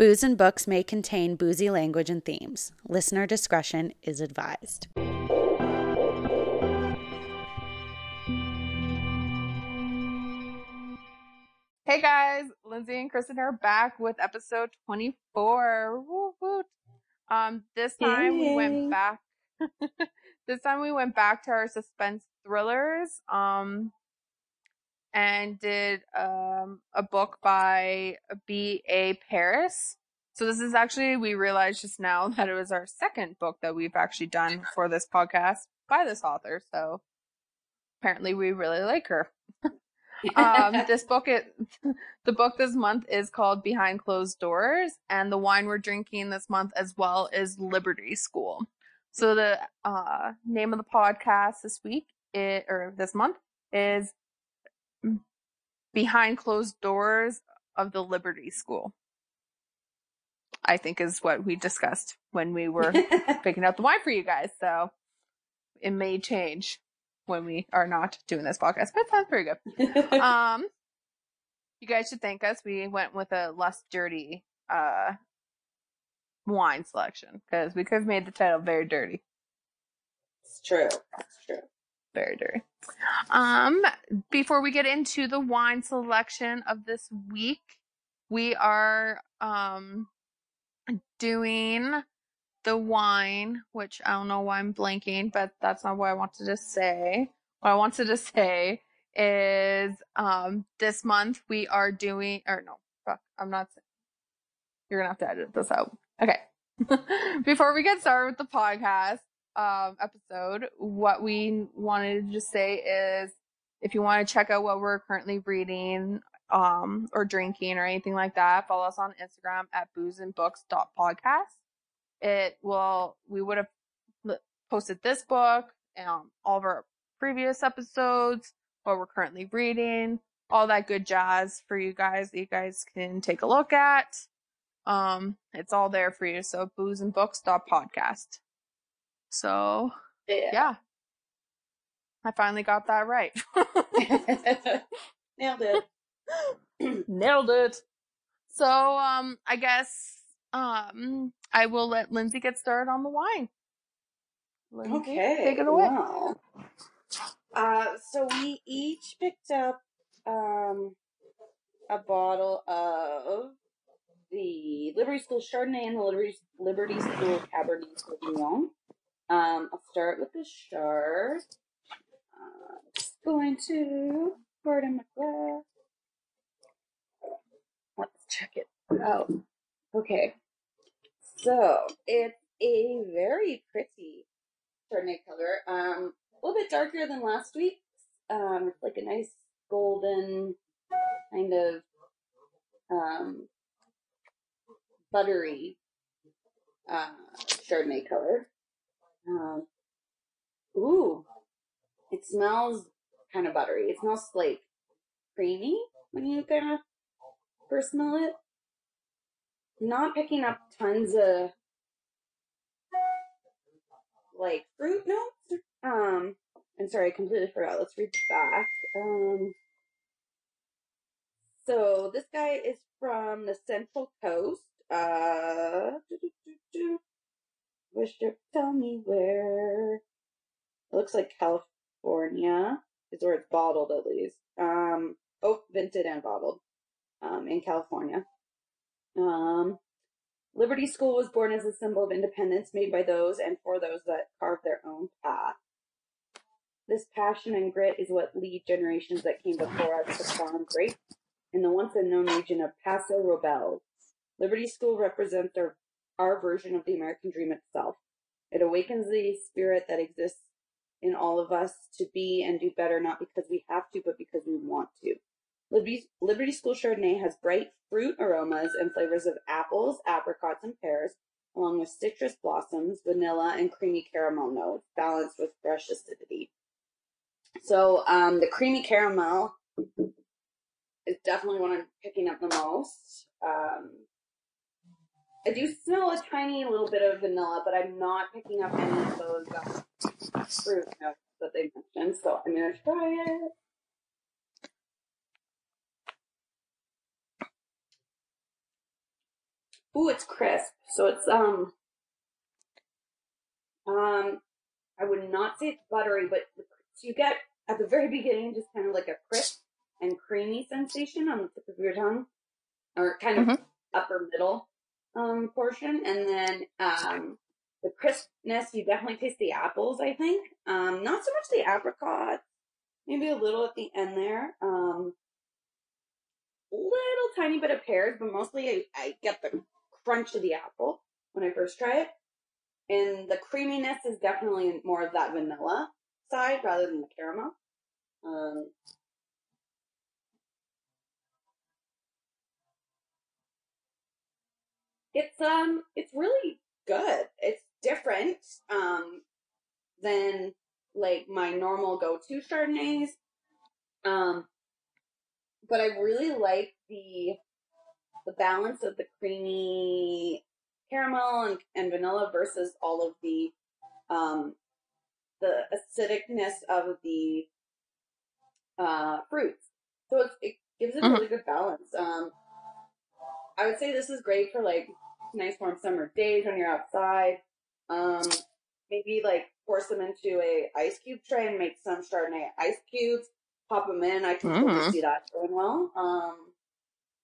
Booze and books may contain boozy language and themes. Listener discretion is advised. Hey guys, Lindsay and Kristen are back with episode 24. Woo, woo. Um, this time we went back. this time we went back to our suspense thrillers. Um, and did um a book by B. A. Paris. So this is actually we realized just now that it was our second book that we've actually done for this podcast by this author. So apparently we really like her. um, this book, it, the book this month is called Behind Closed Doors, and the wine we're drinking this month as well is Liberty School. So the uh, name of the podcast this week, it, or this month, is Behind Closed Doors of the Liberty School. I think is what we discussed when we were picking out the wine for you guys. So it may change when we are not doing this podcast, but it sounds pretty good um you guys should thank us we went with a less dirty uh wine selection because we could have made the title very dirty it's true. It's true. Dirty. Um before we get into the wine selection of this week we are um doing the wine which i don't know why i'm blanking but that's not what i wanted to say. What i wanted to say is um this month we are doing or no fuck i'm not you're gonna have to edit this out. Okay. Before we get started with the podcast um episode what we wanted to just say is if you want to check out what we're currently reading um or drinking or anything like that follow us on instagram at boozeandbooks.podcast it will we would have posted this book um, all of our previous episodes what we're currently reading all that good jazz for you guys that you guys can take a look at. Um it's all there for you. So boozeandbooks.podcast so yeah i finally got that right Nailed it. nailed it so um i guess um i will let lindsay get started on the wine lindsay, Okay. take it away Well, uh, so we each picked up um, a bottle of the Liberty School Chardonnay and the Liberty, Liberty School Cabernet Sauvignon. Um, I'll start with the Chard. Uh, just going to pour it in my glass. Let's check it out. Okay. So it's a very pretty Chardonnay color. Um, a little bit darker than last week's. Um, it's like a nice golden kind of um, buttery uh, Chardonnay color. Um, ooh, it smells kind of buttery. It smells like creamy when you kind of first smell it. Not picking up tons of like fruit notes. Um, and sorry, I completely forgot. Let's read back. Um, so this guy is from the Central Coast. Uh, you tell me where. It looks like California is where it's bottled at least. Um, oh, vinted and bottled. Um, in California. Um, Liberty School was born as a symbol of independence made by those and for those that carve their own path. This passion and grit is what lead generations that came before us to farm great in the once unknown region of Paso Robles. Liberty School represents our, our version of the American dream itself. It awakens the spirit that exists in all of us to be and do better, not because we have to, but because we want to. Liberty, School Chardonnay has bright fruit aromas and flavors of apples, apricots, and pears, along with citrus blossoms, vanilla, and creamy caramel notes, balanced with fresh acidity. So, um, the creamy caramel is definitely what I'm picking up the most. Um, I do smell a tiny little bit of vanilla, but I'm not picking up any of those uh, fruit notes that they mentioned. So I'm gonna try it. Ooh, it's crisp. So it's um um I would not say it's buttery, but you get at the very beginning just kind of like a crisp and creamy sensation on the tip of your tongue, or kind of Mhm. upper middle um portion, and then um the crispness. You definitely taste the apples. I think um not so much the apricot, maybe a little at the end there. Um, little tiny bit of pears, but mostly I, I get the crunch of the apple when I first try it. And the creaminess is definitely more of that vanilla side rather than the caramel. Um, it's um it's really good. It's different um than like my normal go-to Chardonnays. Um but I really like the the balance of the creamy caramel and, and vanilla versus all of the um the acidicness of the uh fruits. So it's, it gives it a Mhm. really good balance. Um I would say this is great for like nice warm summer days when you're outside. Um maybe like force them into a ice cube tray and make some Chardonnay ice cubes. Pop them in. I can totally Mm. see that going well. Um,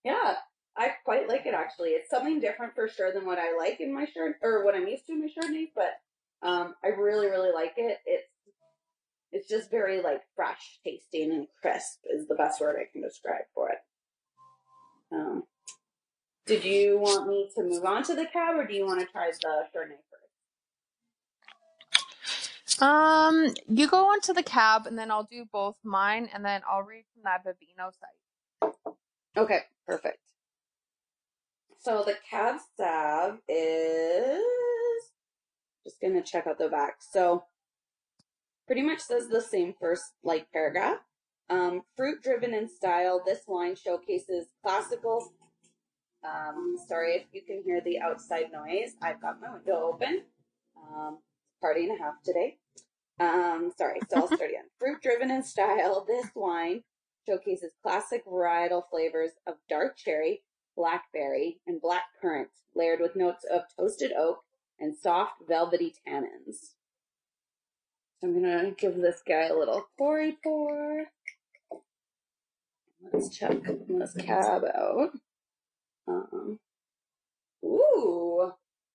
yeah, I quite like it actually. It's something different for sure than what I like in my Chard or what I'm used to in my Chardonnays, but um, I really really like it. It's it's just very like fresh tasting and crisp is the best word I can describe for it. Um, did you want me to move on to the cab, or do you want to try the Chardonnay first? Um, you go onto the cab, and then I'll do both mine, and then I'll read from that Vivino site. Okay, perfect. So the cab stab is just gonna check out the back. So pretty much says the same first like paragraph. Um, fruit driven in style, this wine showcases classical. Um, sorry if you can hear the outside noise. I've got my window open. Um, party and a half today. Um, sorry, so I'll start again. Fruit driven in style, this wine showcases classic varietal flavors of dark cherry, blackberry, and black currant, layered with notes of toasted oak and soft velvety tannins. So I'm gonna give this guy a little poury pour. Let's check this cab out. Um, ooh,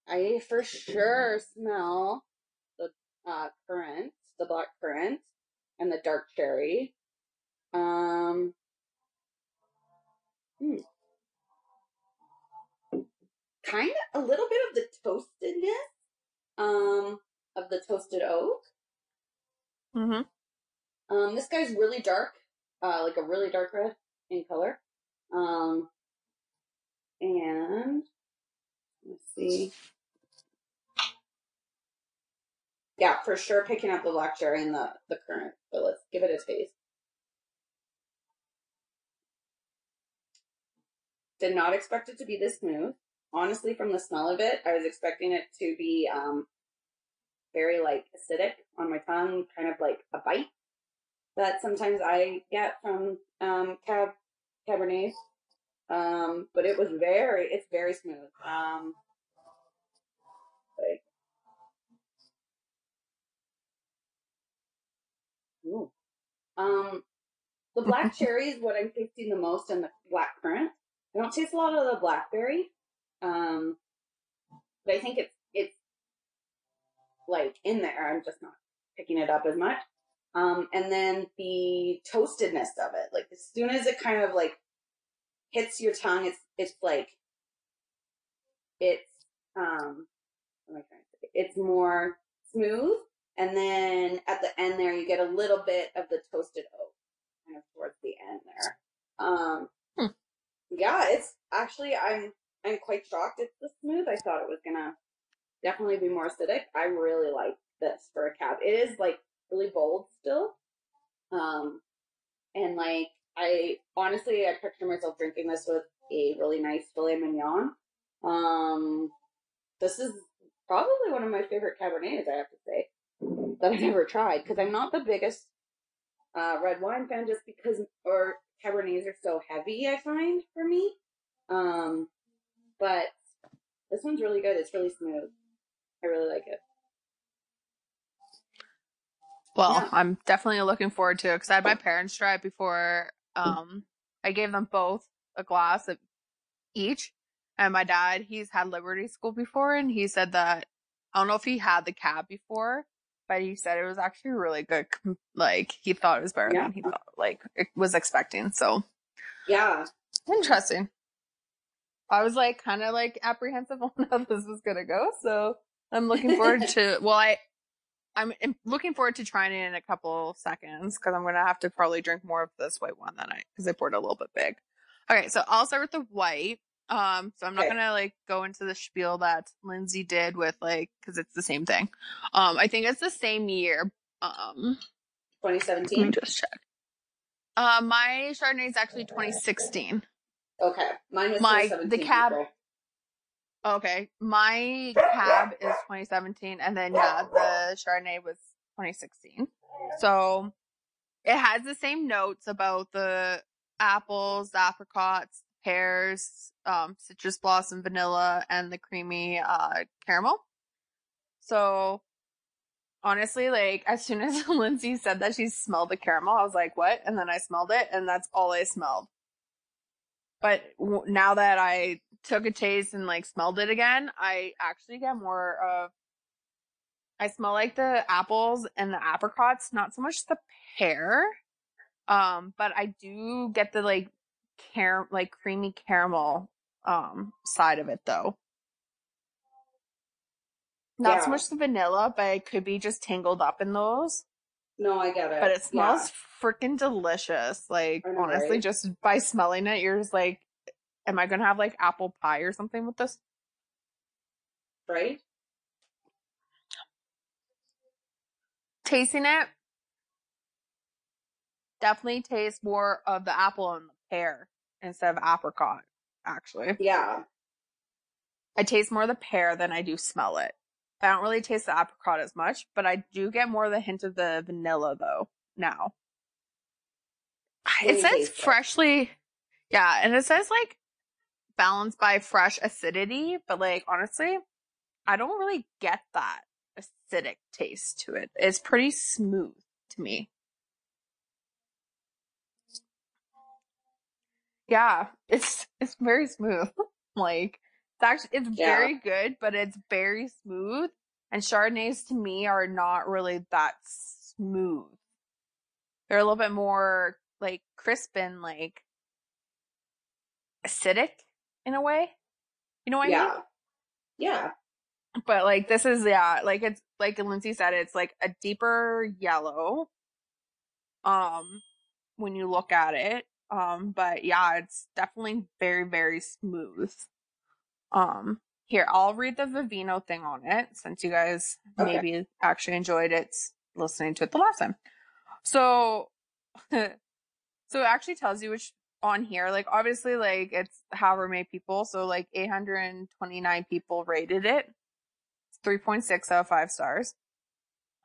I for sure smell the uh, currant, the black currant, and the dark cherry. Um, hmm. kind of a little bit of the toastedness, um, of the toasted oak. Mm-hmm. Um, this guy's really dark, uh, like a really dark red in color. Um, and let's see. Yeah, for sure picking up the cherry and the, the currant, but let's give it a taste. Did not expect it to be this smooth. Honestly, from the smell of it, I was expecting it to be um, very like acidic on my tongue, kind of like a bite that sometimes I get from um, cab cabernets. Um, but it was very, it's very smooth. Um, like, ooh. Um, the black cherry is what I'm tasting the most, and the black currant. I don't taste a lot of the blackberry. Um, but I think it's it's like in there. I'm just not picking it up as much. Um, and then the toastedness of it, like as soon as it kind of like hits your tongue, it's it's like it's um, what am I trying to say? It's more smooth, and then at the end there, you get a little bit of the toasted oak, kind of towards the end there. Um, Hmm. yeah, it's actually I'm I'm quite shocked it's this smooth. I thought it was gonna definitely be more acidic. I really like this for a cab. It is like really bold still. Um, and like I honestly I picture myself drinking this with a really nice filet mignon. Um, this is probably one of my favorite Cabernets, I have to say, that I've ever tried because I'm not the biggest uh, red wine fan just because, or Cabernets are so heavy, I find, for me. Um, but This one's really good. It's really smooth. I really like it. Well, Yeah. I'm definitely looking forward to it because I had my parents try it before. Um, I gave them both a glass of each, and my dad, he's had Liberty School before, and he said that I don't know if he had the cab before, but he said it was actually really good. Like he thought it was better Yeah. than he thought, like it was expecting. So Yeah. interesting. I was like kind of like apprehensive on how this was gonna go, so I'm looking forward to. Well, I I'm looking forward to trying it in a couple seconds because I'm gonna have to probably drink more of this white one than I because I poured a little bit big. Okay, so I'll start with the white. Um, so I'm not Okay. gonna like go into the spiel that Lindsay did with like because it's the same thing. Um, I think it's the same year. Um, let me 2017. just check. Uh, my Chardonnay is actually 2016. Okay. Mine was My- 2017. the cab- April. Okay, my cab is 2017, and then yeah, the Chardonnay was 2016. So it has the same notes about the apples, apricots, pears, um, citrus blossom, vanilla, and the creamy uh, caramel. So honestly, like as soon as Lindsay said that she smelled the caramel, I was like, "What?" And then I smelled it, and that's all I smelled. But w- now that I took a taste and like smelled it again, I actually get more of. I smell like the apples and the apricots, not so much the pear. Um, but I do get the like car like creamy caramel um side of it though. Not Yeah. so much the vanilla, but it could be just tangled up in those. No, I get it. But it smells Yeah. freaking delicious. Like know, honestly, right? just by smelling it, you're just like, am I gonna have like apple pie or something with this? Right? Tasting it, definitely taste more of the apple and the pear instead of apricot. Actually, Yeah. I taste more of the pear than I do smell it. I don't really taste the apricot as much, but I do get more of the hint of the vanilla though now. It says freshly, yeah, and it says like balanced by fresh acidity, but like honestly, I don't really get that acidic taste to it. It's pretty smooth to me. Yeah, it's it's very smooth. like it's actually it's Yeah. very good, but it's very smooth. And Chardonnays to me are not really that smooth. They're a little bit more like crisp and like acidic in a way. You know what I yeah. mean? Yeah. But like this is yeah, like it's like Lindsay said, it's like a deeper yellow. Um, when you look at it. Um, but yeah, it's definitely very, very smooth. Um, here, I'll read the Vivino thing on it since you guys Okay. maybe actually enjoyed it listening to it the last time. So, so it actually tells you which on here, like obviously, like it's however many people. So like 829 people rated it. It's 3.6 out of five stars.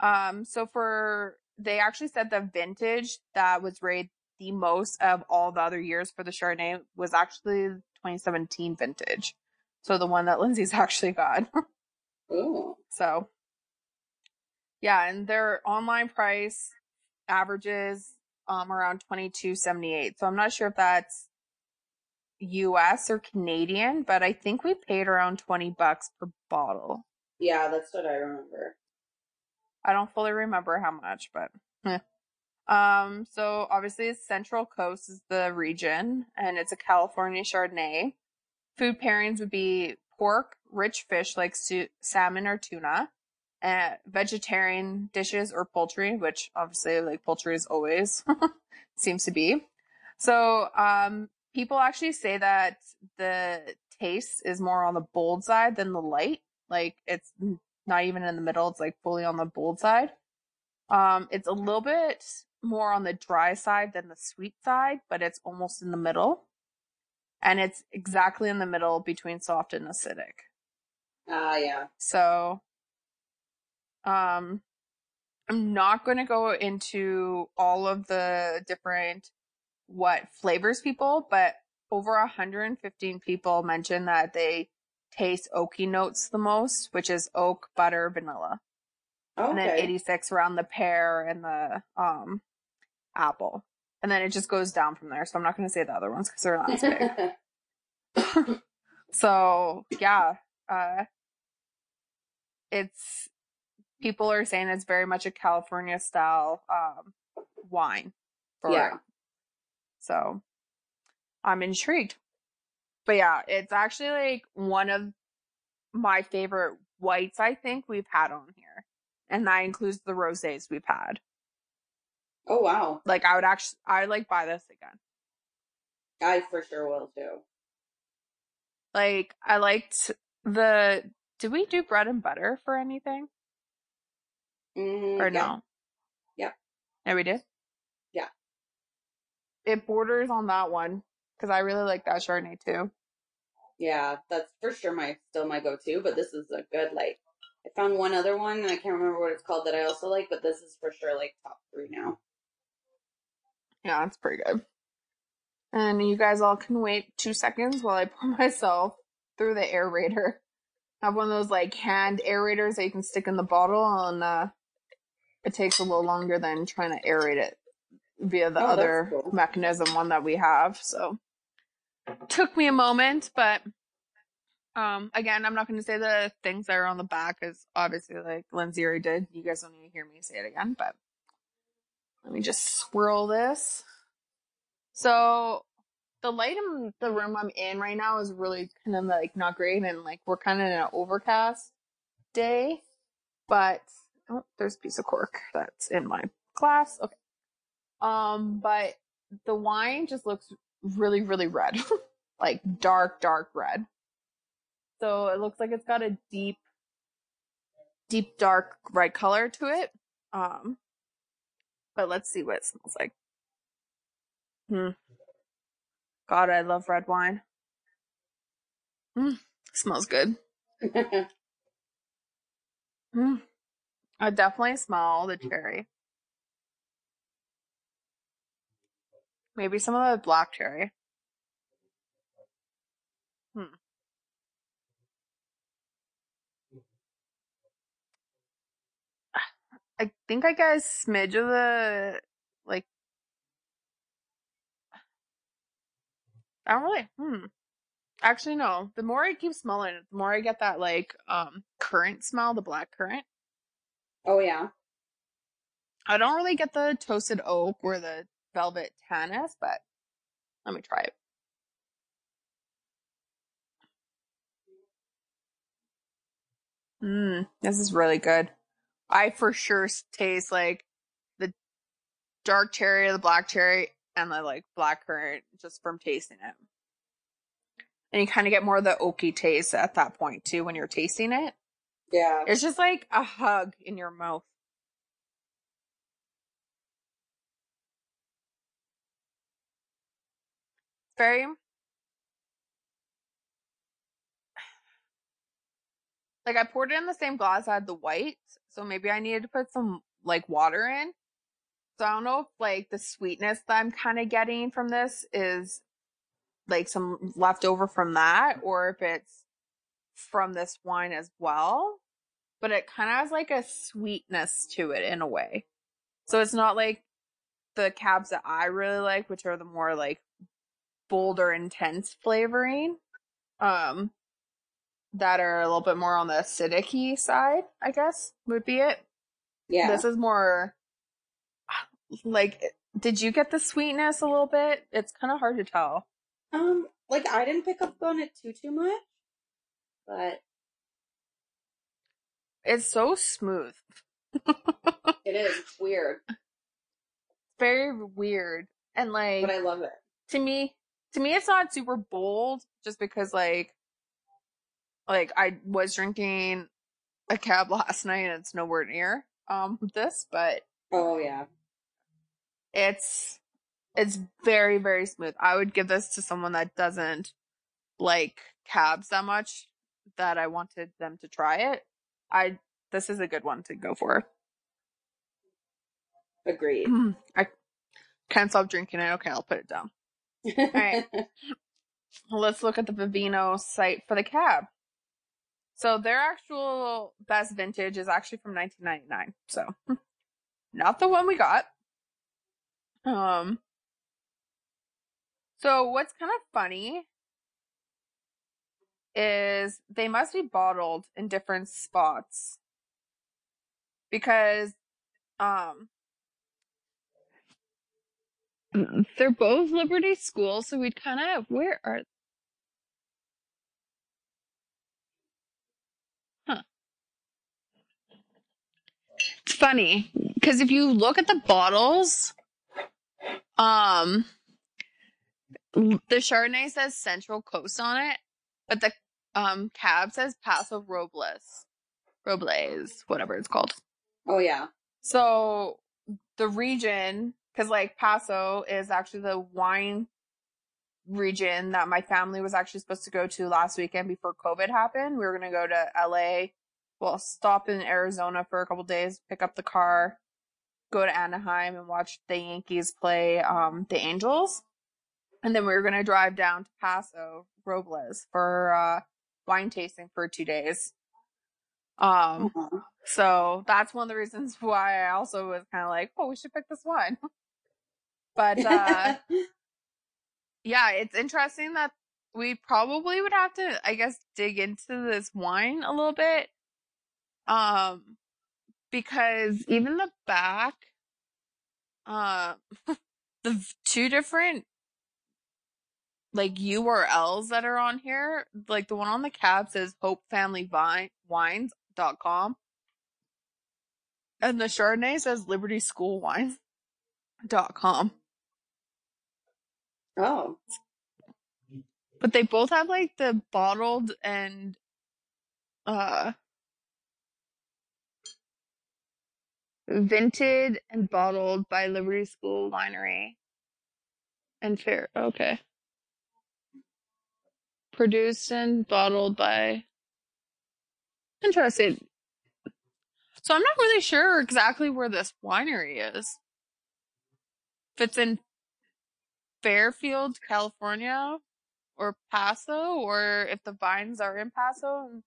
Um, so for they actually said the vintage that was rated the most of all the other years for the Chardonnay was actually 2017 vintage. So the one that Lindsay's actually got. Ooh. So, yeah, and their online price averages um around twenty two seventy eight. So I'm not sure if that's U.S. or Canadian, but I think we paid around twenty bucks per bottle. Yeah, that's what I remember. I don't fully remember how much, but eh. um. So obviously, Central Coast is the region, and it's a California Chardonnay. Food pairings would be pork, rich fish like su- salmon or tuna, uh, vegetarian dishes or poultry, which obviously like poultry is always seems to be. So um, people actually say that the taste is more on the bold side than the light. Like it's not even in the middle; it's like fully on the bold side. Um, it's a little bit more on the dry side than the sweet side, but it's almost in the middle. And it's exactly in the middle between soft and acidic. Ah, yeah. So, um, I'm not going to go into all of the different what flavors people, but over 115 people mentioned that they taste oaky notes the most, which is oak, butter, vanilla. Okay. And then 86 around the pear and the um apple. And then it just goes down from there. So I'm not going to say the other ones because they're not as big. so yeah, uh, it's people are saying it's very much a California style um, wine. For Yeah. it. So I'm intrigued. But yeah, it's actually like one of my favorite whites I think we've had on here. And that includes the rosés we've had. oh wow. Like I would actually I would like buy this again. I for sure will too. Like I liked the did we do bread and butter for anything? Mm, Or yeah. no? Yeah. Yeah, we did? Yeah. It borders on that one. Because I really like that Chardonnay too. Yeah, that's for sure my still my go to, but this is a good like I found one other one and I can't remember what it's called that I also like, but this is for sure like top three now. Yeah, it's pretty good. And you guys all can wait two seconds while I pour myself through the aerator. I have one of those like hand aerators that you can stick in the bottle and uh it takes a little longer than trying to aerate it via the Oh, other cool. mechanism one that we have. So took me a moment, but um again, I'm not gonna say the things that are on the back because obviously like Lindsay already did. You guys don't need to hear me say it again, but let me just swirl this. So the light in the room I'm in right now is really kind of like not great, and like we're kind of in an overcast day. But oh, there's a piece of cork that's in my glass. Okay. Um, but the wine just looks really, really red, like dark, dark red. So it looks like it's got a deep, deep dark red color to it. Um, but let's see what it smells like. Hmm. God, I love red wine. Mm, smells good. Mm. I definitely smell the cherry. Maybe some of the black cherry. Hmm. I think I got a smidge of the like. I don't really. Hmm. Actually, no. The more I keep smelling it, the more I get that like um currant smell, the black currant. Oh yeah. I don't really get the toasted oak or the velvet tannins, but let me try it. Mmm, this is really good. I for sure taste like the dark cherry, the black cherry, and the like black currant just from tasting it. And you kind of get more of the oaky taste at that point too when you're tasting it. Yeah. It's just like a hug in your mouth. Very like I poured it in the same glass I had the white, so maybe I needed to put some like water in. So I don't know if like the sweetness that I'm kind of getting from this is like some leftover from that, or if it's from this wine as well. But it kind of has like a sweetness to it in a way. So it's not like the cabs that I really like, which are the more like bolder, intense flavoring. Um, that are a little bit more on the acidic side, I guess, would be it. Yeah. This is more like did you get the sweetness a little bit? It's kind of hard to tell. um like I didn't pick up on it too too much. But It's so smooth. it is it's weird. Very weird. And like But I love it. to me to me it's not super bold just because like like I was drinking a cab last night and it's nowhere near um this, but Oh yeah. it's it's very very smooth. I would give this to someone that doesn't like cabs that much that I wanted them to try it. I this is a good one to go for. Agreed. I can't stop drinking it. Okay, I'll put it down. All right. Let's look at the Vivino site for the cab. So their actual best vintage is actually from 1999. So not the one we got. Um. So what's kind of funny is they must be bottled in different spots because um they're both Liberty schools, so we'd kind of where are Huh. It's funny because if you look at the bottles, um, the Chardonnay says Central Coast on it, but the um cab says Paso Robles, Robles, whatever it's called. Oh yeah. So the region, because like Paso is actually the wine region that my family was actually supposed to go to last weekend before COVID happened. We were going to go to LA, well, stop in Arizona for a couple days, pick up the car, go to Anaheim and watch the Yankees play um, the Angels. And then we were going to drive down to Paso Robles for uh, wine tasting for two days. Um, Uh-huh. so that's one of the reasons why I also was kind of like, oh, we should pick this wine. but uh, yeah, it's interesting that we probably would have to, I guess, dig into this wine a little bit. Um, because even the back, uh, the two different like URLs that are on here, like the one on the cab says hopefamilywines.com and the Chardonnay says libertyschoolwines.com. oh. But they both have like the bottled and uh vinted and bottled by Liberty School Winery and fair okay. Produced and bottled by interesting. So I'm not really sure exactly where this winery is. If it's in Fairfield, California, or Paso, or if the vines are in Paso and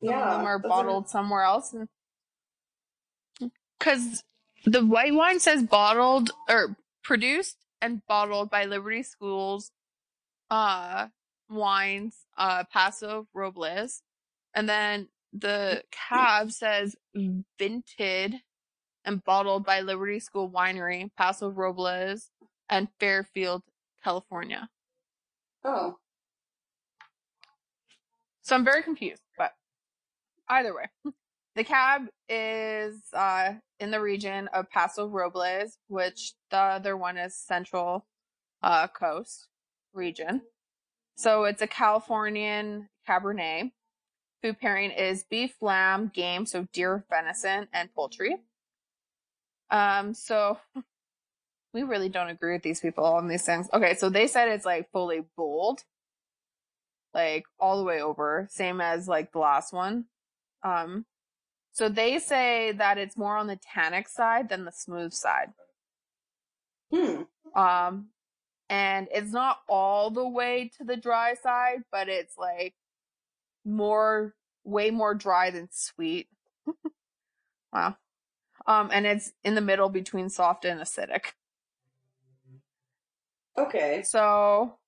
some Yeah. of them are bottled somewhere else. Because the white wine says bottled or produced and bottled by Liberty Schools, uh, wines, uh, Paso Robles, and then the cab says vinted and bottled by Liberty School Winery, Paso Robles, and Fairfield, California. Oh. So I'm very confused, but either way. The cab is uh, in the region of Paso Robles, which the other one is Central uh, Coast region. So it's a Californian Cabernet. Food pairing is beef, lamb, game, so deer, venison, and poultry. Um, so we really don't agree with these people on these things. Okay, so they said it's like fully bold, like all the way over, same as like the last one. Um, so they say that it's more on the tannic side than the smooth side. Hmm. Um, and it's not all the way to the dry side, but it's like more, way more dry than sweet. wow. Um, and it's in the middle between soft and acidic. Okay. So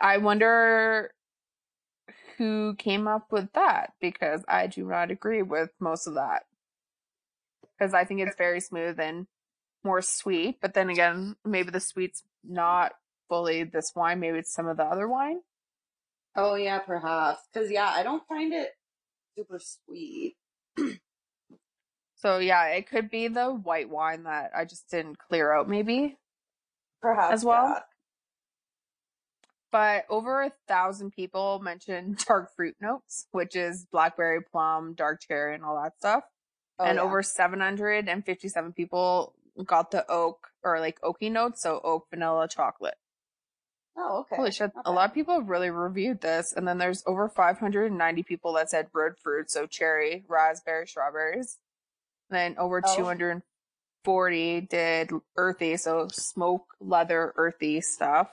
I wonder who came up with that because I do not agree with most of that. Because I think it's very smooth and more sweet, but then again, maybe the sweet's not fully this wine, maybe it's some of the other wine. Oh yeah, perhaps. Cause yeah, I don't find it super sweet. So yeah, it could be the white wine that I just didn't clear out maybe. Perhaps As well? that. But over a thousand people mentioned dark fruit notes, which is blackberry, plum, dark cherry, and all that stuff. Oh, and yeah. over 757 people got the oak or like oaky notes, so oak, vanilla, chocolate. Oh, okay. Holy shit, Not a lot of people have really reviewed this. And then there's over 590 people that said red fruit, so cherry, raspberry, strawberries. then over Oh. 240 did earthy, so smoke, leather, earthy stuff.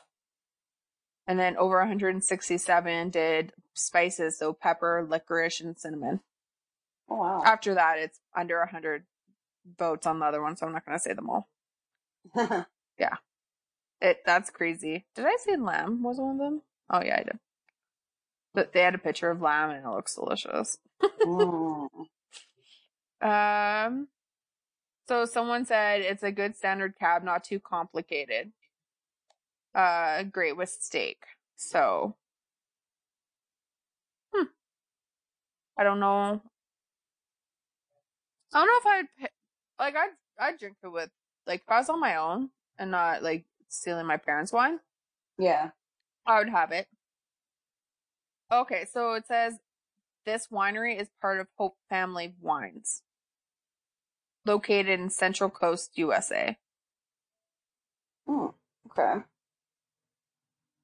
And then over 167 did spices, so pepper, licorice, and cinnamon. Oh wow. After that, it's under 100 votes on the other one, so I'm not going to say them all. Yeah. It That's crazy. Did I say lamb was one of them? Oh, yeah, I did. But they had a picture of lamb and it looks delicious. Mm. Um, so someone said it's a good standard cab, not too complicated. Uh, great with steak. So, hmm. I don't know. I don't know if I'd like I'd I'd drink it with like if I was on my own and not like stealing my parents' wine. Yeah. I would have it. Okay, so it says this winery is part of Hope Family Wines, located in Central Coast, USA. Mm. Okay.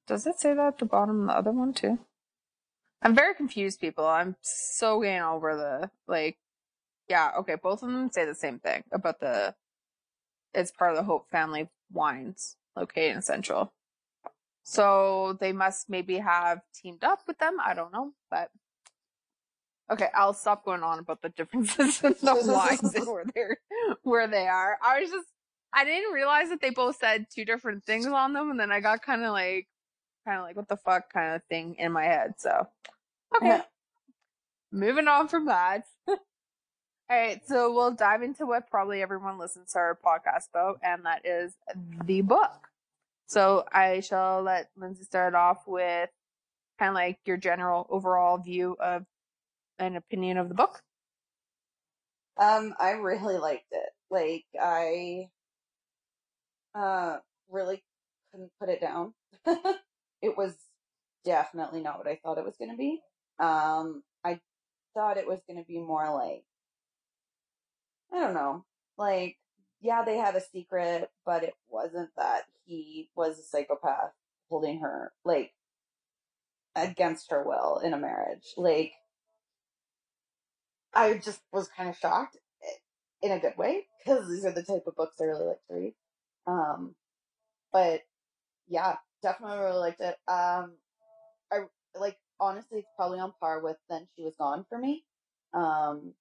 Does it say that at the bottom of the other one too? I'm very confused, people. I'm so getting over the like. Yeah, okay, both of them say the same thing about the. It's part of the Hope Family Wines, located in Central. So they must maybe have teamed up with them. I don't know, but okay, I'll stop going on about the differences in the wines and where they're where they are. I was just I didn't realize that they both said two different things on them, and then I got kind of like kind of like what the fuck kind of thing in my head. So okay, Yeah. moving on from that. All right, so we'll dive into what probably everyone listens to our podcast about, and that is the book. So I shall let Lindsay start off with kind of like your general overall view of an opinion of the book. Um, I really liked it. Like I uh really couldn't put it down. it was definitely not what I thought it was gonna be. Um I thought it was gonna be more like I don't know. Like yeah, they had a secret, but it wasn't that he was a psychopath holding her like against her will in a marriage. Like I just was kind of shocked in a good way because these are the type of books I really like to read. Um, but yeah, definitely really liked it. Um, I like honestly, it's probably on par with "Then She Was Gone" for me. Um,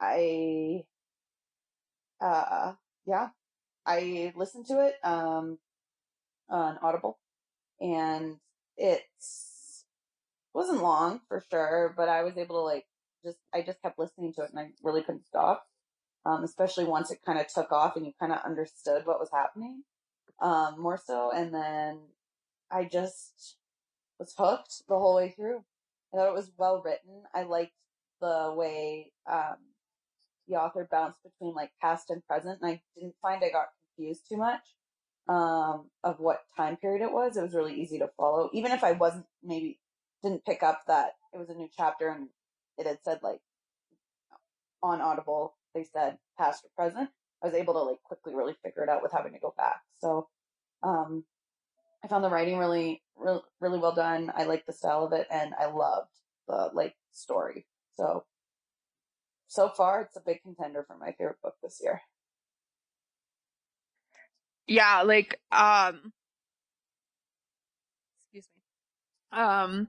I, uh, yeah, I listened to it um on Audible, and it wasn't long for sure, but I was able to like just I just kept listening to it and I really couldn't stop. Um, especially once it kind of took off and you kind of understood what was happening, um, more so. And then I just was hooked the whole way through. I thought it was well written. I liked the way, um, the author bounced between like past and present and I didn't find I got confused too much, um, of what time period it was. It was really easy to follow. Even if I wasn't maybe didn't pick up that it was a new chapter and it had said like on Audible, they said past or present. I was able to like quickly really figure it out with having to go back. So, um, I found the writing really, really, really well done. I liked the style of it and I loved the like story. So, so far it's a big contender for my favorite book this year. Yeah, like um excuse me. Um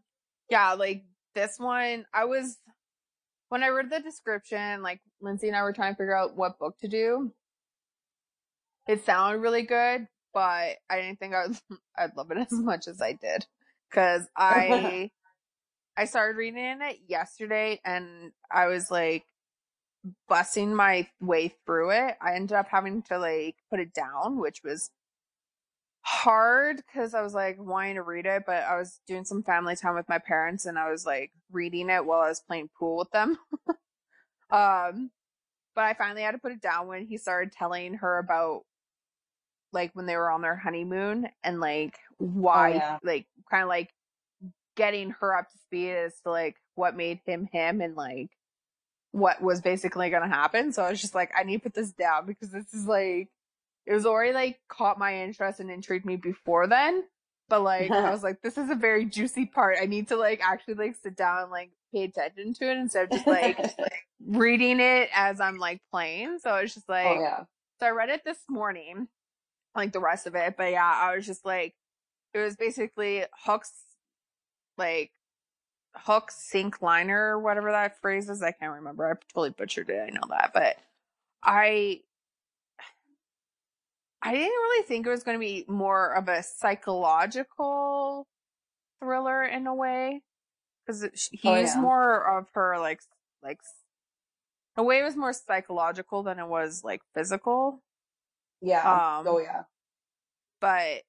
yeah, like this one I was when I read the description, like Lindsay and I were trying to figure out what book to do. It sounded really good, but I didn't think I would I'd love it as much as I did. Cause I I started reading it yesterday and I was like busting my way through it. I ended up having to like put it down, which was hard because I was like wanting to read it, but I was doing some family time with my parents and I was like reading it while I was playing pool with them. um, but I finally had to put it down when he started telling her about like when they were on their honeymoon and like why, yeah. like kind of like getting her up to speed as to like what made him him and like what was basically going to happen. So I was just like, I need to put this down because this is like, it was already like caught my interest and intrigued me before then. But like, I was like, this is a very juicy part. I need to like actually like sit down and like pay attention to it instead of just like, just, like reading it as I'm like playing. So it's just oh, like, oh yeah. so I read it this morning, like the rest of it. But yeah, I was just like, it was basically Hook's like hook sink liner or whatever that phrase is. I can't remember. I totally butchered it. I know that, but I I didn't really think it was going to be more of a psychological thriller in a way because he Oh, yeah. more of her like like a way it was more psychological than it was like physical. Yeah. Um, oh yeah. but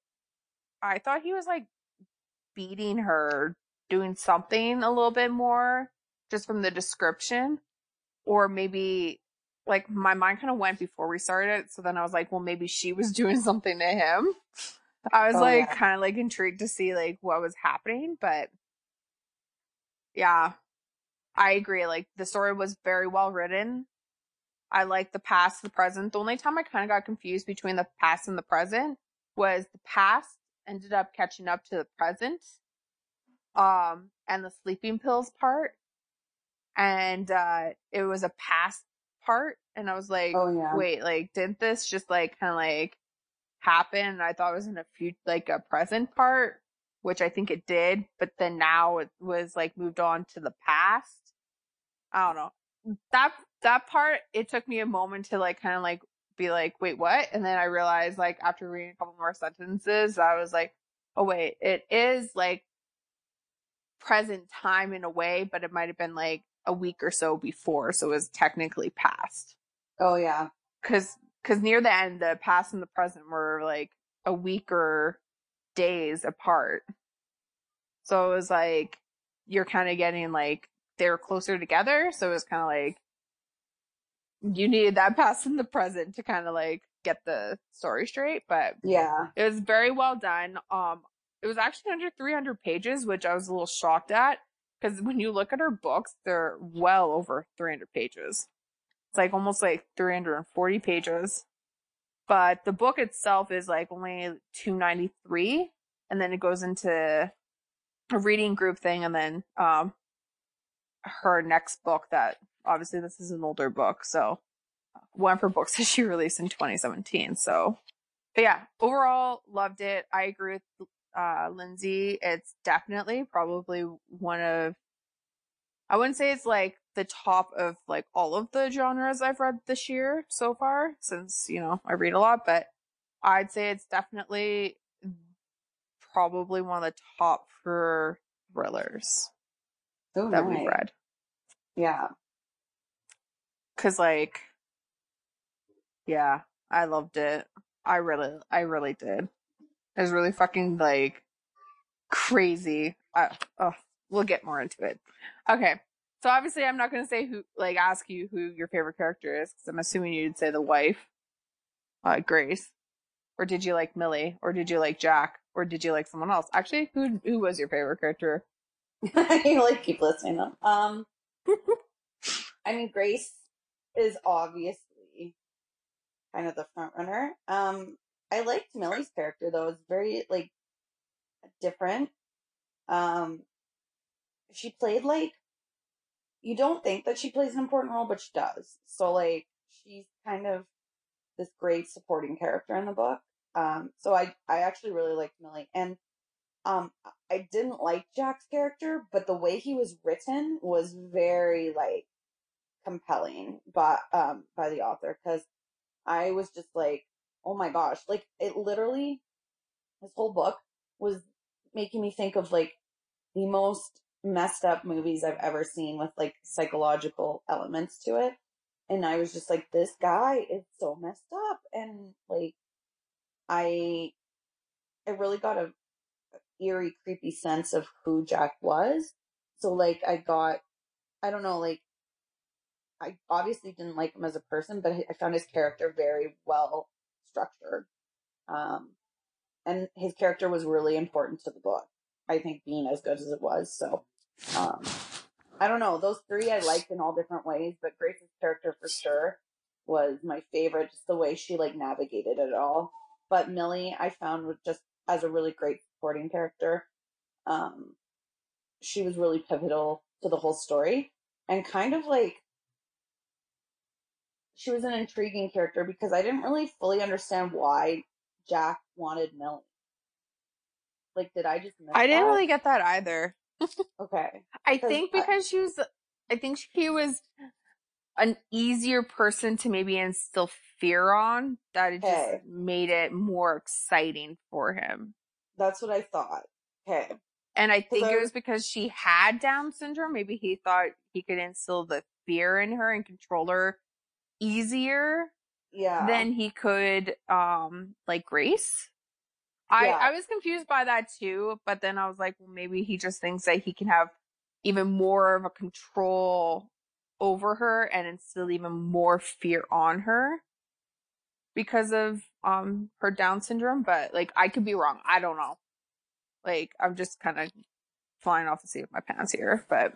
I thought he was like beating her, doing something a little bit more just from the description. Or maybe like my mind kind of went before we started. So then I was like, well, maybe she was doing something to him. I was Oh, like yeah. kind of like intrigued to see like what was happening, but yeah, I agree. Like the story was very well written. I like the past, the present. The only time I kind of got confused between the past and the present was the past ended up catching up to the present, um, and the sleeping pills part, and uh, it was a past part, and I was like, Oh yeah. wait, like didn't this just like kind of like happen? And I thought it was in a few like a present part, which I think it did, but then now it was like moved on to the past. I don't know that that part. It took me a moment to like kind of like be like, wait, what? And then I realized like after reading a couple more sentences, I was like, oh wait, it is like present time in a way, but it might have been like a week or so before, so it was technically past Oh yeah. because because near the end the past and the present were like a week or days apart so it was like you're kind of getting like they're closer together so it was kind of like you needed that past and the present to kind of like get the story straight but Yeah. it was very well done um it was actually under 300 pages which i was a little shocked at because when you look at her books they're well over 300 pages it's like almost like 340 pages. But the book itself is like only 293 and then it goes into a reading group thing and then um her next book that obviously this is an older book, so one of her books that she released in 2017. So but yeah, overall loved it. I agree with uh Lindsay. It's definitely probably one of I wouldn't say it's like the top of like all of the genres I've read this year so far, since, you know, I read a lot, but I'd say it's definitely probably one of the top for thrillers Oh, that nice. we've read. Yeah. Cause like, yeah, I loved it. I really, I really did. Was really fucking like crazy. Oh, we'll get more into it. Okay. So obviously I'm not going to say who, like ask you who your favorite character is because I'm assuming you'd say the wife, uh, Grace. Or did you like Millie? Or did you like Jack? Or did you like someone else? Actually, who, who was your favorite character? you like keep listening them. Um, I mean, Grace is obviously kind of the front runner. Um, I liked Millie's character though; it's very like different. Um, she played like you don't think that she plays an important role, but she does. So like she's kind of this great supporting character in the book. Um, so I I actually really liked Millie and um I didn't like Jack's character, but the way he was written was very like compelling by um by the author because I was just like, oh my gosh, like it literally this whole book was making me think of like the most messed up movies I've ever seen with like psychological elements to it. And I was just like, this guy is so messed up. And like, I, I really got a eerie, creepy sense of who Jack was. So like, I got, I don't know, like, I obviously didn't like him as a person, but I found his character very well structured. Um, and his character was really important to the book. I think being as good as it was. So, um, I don't know. Those three I liked in all different ways, but Grace's character for sure was my favorite. Just the way she like navigated it all. But Millie, I found was just as a really great supporting character. Um, she was really pivotal to the whole story and kind of like she was an intriguing character because I didn't really fully understand why Jack wanted Millie. Like, did I just I didn't that? really get that either. Okay. I think I- because she was, I think she was an easier person to maybe instill fear on that it Okay. just made it more exciting for him. That's what I thought. Okay. And I think I it was because she had Down syndrome. Maybe he thought he could instill the fear in her and control her easier Yeah. than he could, um, like Grace. I, Yeah. I was confused by that too, but then I was like, well, maybe he just thinks that he can have even more of a control over her and instill even more fear on her because of um her Down syndrome. But like, I could be wrong. I don't know. Like, I'm just kind of flying off the seat of my pants here, but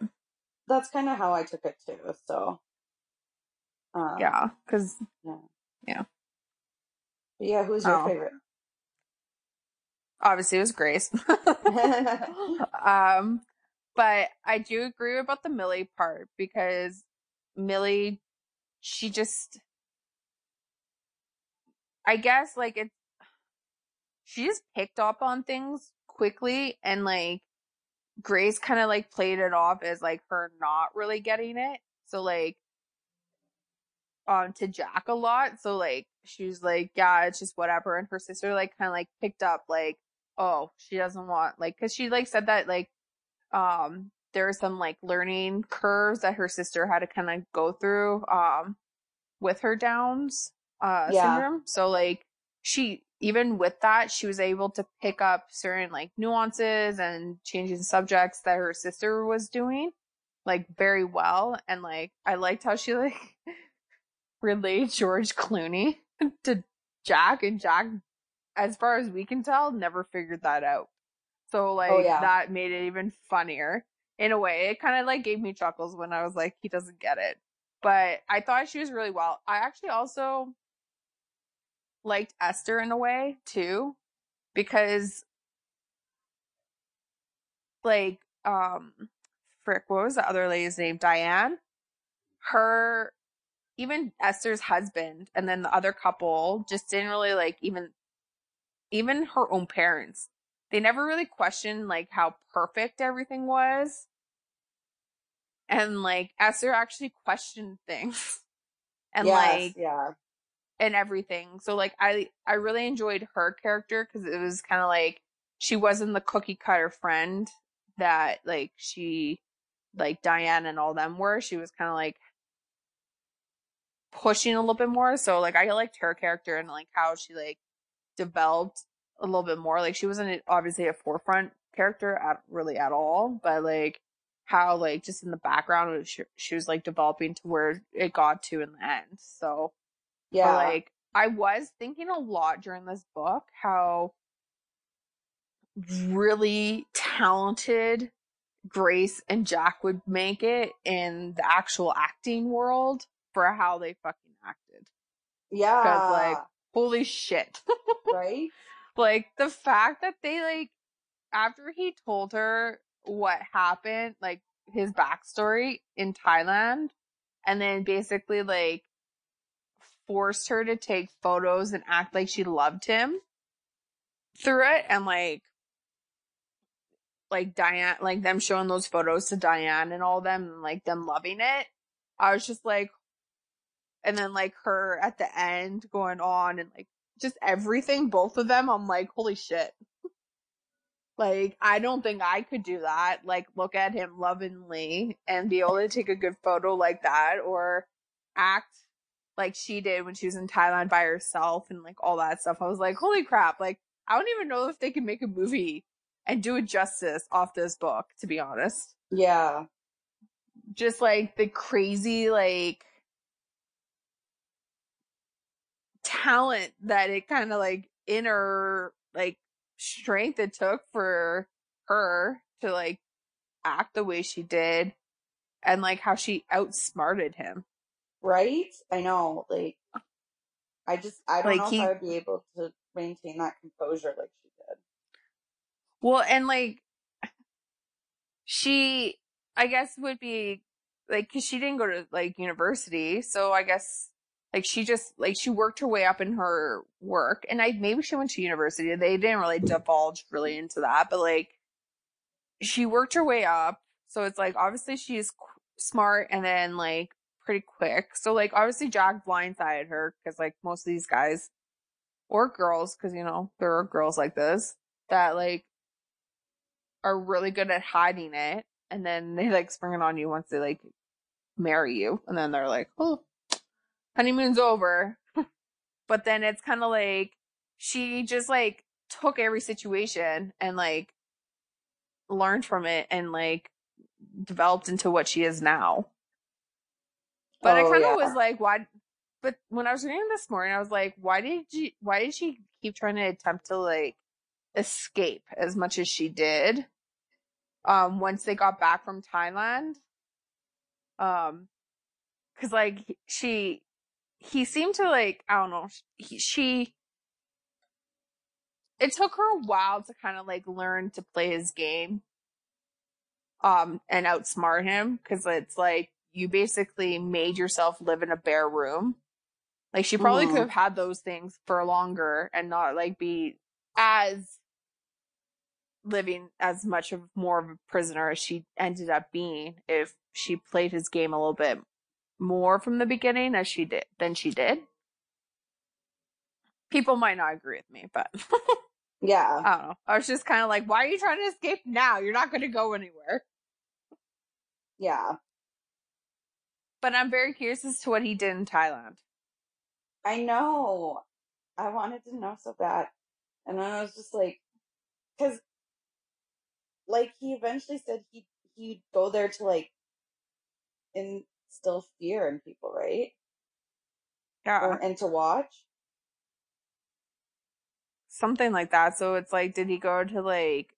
That's kind of how I took it too. So. Um, yeah, because Yeah. Yeah. Yeah. Who's your Oh. favorite? obviously it was Grace. um, but I do agree about the Millie part because Millie, she just, I guess like it, she just picked up on things quickly and like Grace kind of like played it off as like her not really getting it. So like, um, to Jack a lot. So like, she was like, yeah, it's just whatever. And her sister like kind of like picked up like, oh, she doesn't want like, cause she like said that like, um, there are some like learning curves that her sister had to kind of go through, um, with her Downs, uh, Yeah. syndrome. So like, she, even with that, she was able to pick up certain like nuances and changing subjects that her sister was doing like very well. And like, I liked how she like relayed George Clooney to Jack and Jack, as far as we can tell, never figured that out. So like Oh, yeah. that made it even funnier in a way. It kind of like gave me chuckles when I was like, he doesn't get it. But I thought she was really well. I actually also liked Esther in a way too, because like um frick, what was the other lady's name? Diane. Her even Esther's husband and then the other couple just didn't really like even even her own parents. They never really questioned like how perfect everything was. And like Esther actually questioned things. And Yes, like yeah. and everything. So like I I really enjoyed her character because it was kind of like she wasn't the cookie cutter friend that like she like Diane and all them were. She was kind of like pushing a little bit more. So like I liked her character and like how she like developed a little bit more. Like she wasn't obviously a forefront character at really at all, but like how like just in the background she, she was like developing to where it got to in the end. So Yeah. but like I was thinking a lot during this book how really talented Grace and Jack would make it in the actual acting world for how they fucking acted. yeah. Because like, Holy shit. right? like the fact that they like after he told her what happened, like his backstory in Thailand, and then basically like forced her to take photos and act like she loved him through it and like like Diane like them showing those photos to Diane and all them and like them loving it. I was just like and then like her at the end going on and like just everything, both of them, I'm like, holy shit. Like, I don't think I could do that. Like, look at him lovingly and be able to take a good photo like that or act like she did when she was in Thailand by herself and like all that stuff. I was like, holy crap. Like, I don't even know if they can make a movie and do it justice off this book, to be honest. Yeah. Just like the crazy, like, talent that it kind of like inner, like, strength it took for her to like act the way she did and like how she outsmarted him. Right? I know. Like, I just, I don't Like, know he- if I would be able to maintain that composure like she did. Well, and like she, I guess would be like, cause she didn't go to like university. So I guess like she just like she worked her way up in her work and I maybe she went to university. They didn't really divulge really into that, but like she worked her way up. So it's like obviously she's qu- smart and then like pretty quick. So like obviously Jack blindsided her because like most of these guys or girls, because you know there are girls like this that like are really good at hiding it, and then they like spring it on you once they like marry you, and then they're like, oh, honeymoon's over. but then it's kind of like she just like took every situation and like learned from it and like developed into what she is now. But Oh, I kind of yeah. was like, why? But when I was reading this morning, I was like, why did she? Why did she keep trying to attempt to like escape as much as she did? Um, once they got back from Thailand, um, because like she, he seemed to like I don't know. He, she. It took her a while to kind of like learn to play his game, um, and outsmart him because it's like you basically made yourself live in a bare room. Like she probably Mhm. could have had those things for longer and not like be as living as much of more of a prisoner as she ended up being if she played his game a little bit more from the beginning as she did than she did. People might not agree with me, but Yeah. I don't know. I was just kind of like, why are you trying to escape now? You're not going to go anywhere. Yeah. But I'm very curious as to what he did in Thailand. I know. I wanted to know so bad. And then I was just like, cause, like, he eventually said he, he'd go there to, like, instill fear in people, right? Yeah. Or, and to watch. something like that. So it's like, did he go to like,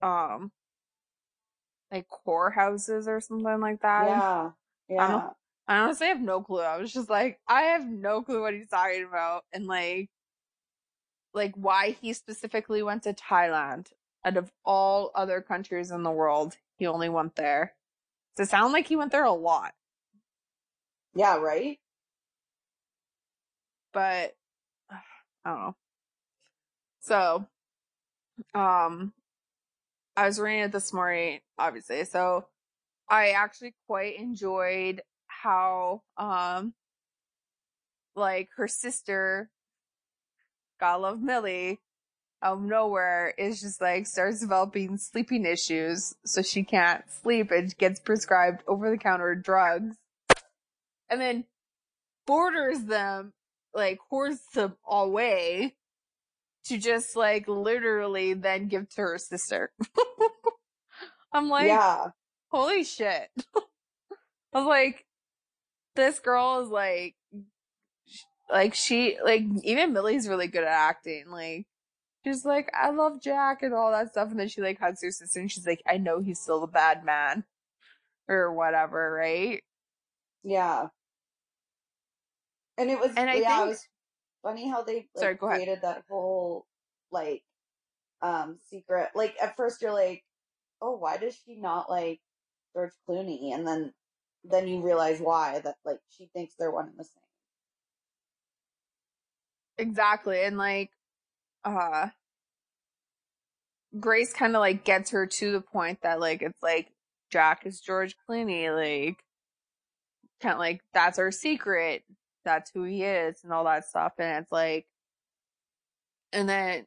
um, like core houses or something like that? Yeah. Yeah. don't- I honestly have no clue. I was just like, I have no clue what he's talking about, and like, like why he specifically went to Thailand out of all other countries in the world. He only went there. Does it sound like he went there a lot? Yeah, right? but I don't know. So, um, I was reading it this morning, obviously. So, I actually quite enjoyed how, um, like her sister, gotta love Millie, out of nowhere is just like starts developing sleeping issues, so she can't sleep and gets prescribed over the counter drugs, and then borders them like hoards them away to just like literally then give to her sister. I'm like, yeah. holy shit. I was like, this girl is like, like she, like even Millie's really good at acting. Like, she's like, I love Jack and all that stuff. And then she like hugs her sister and she's like, I know he's still a bad man or whatever, right? Yeah. And it was, And I yeah, think- it was funny how they like, Sorry, go ahead. created that whole, like, um, secret. Like, at first you're like, oh, why does she not like George Clooney? And then, then you realize why, that, like, she thinks they're one and the same. Exactly. And like, uh, Grace kind of like gets her to the point that like, it's like, Jack is George Clooney, like, kind of like, that's our secret. That's who he is and all that stuff. And it's like, and then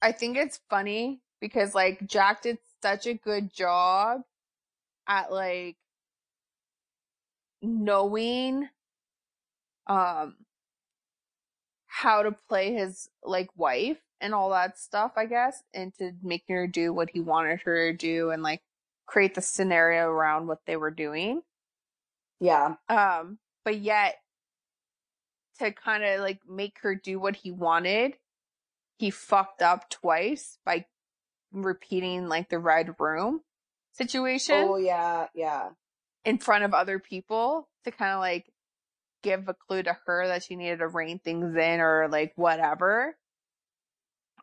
I think it's funny because like Jack did such a good job at like knowing, um, how to play his like wife and all that stuff, I guess, and to make her do what he wanted her to do and like create the scenario around what they were doing. Yeah. Um, but yet to kind of like make her do what he wanted, he fucked up twice by repeating like the red room situation Oh, yeah. Yeah. in front of other people to kind of like give a clue to her that she needed to rein things in or like whatever.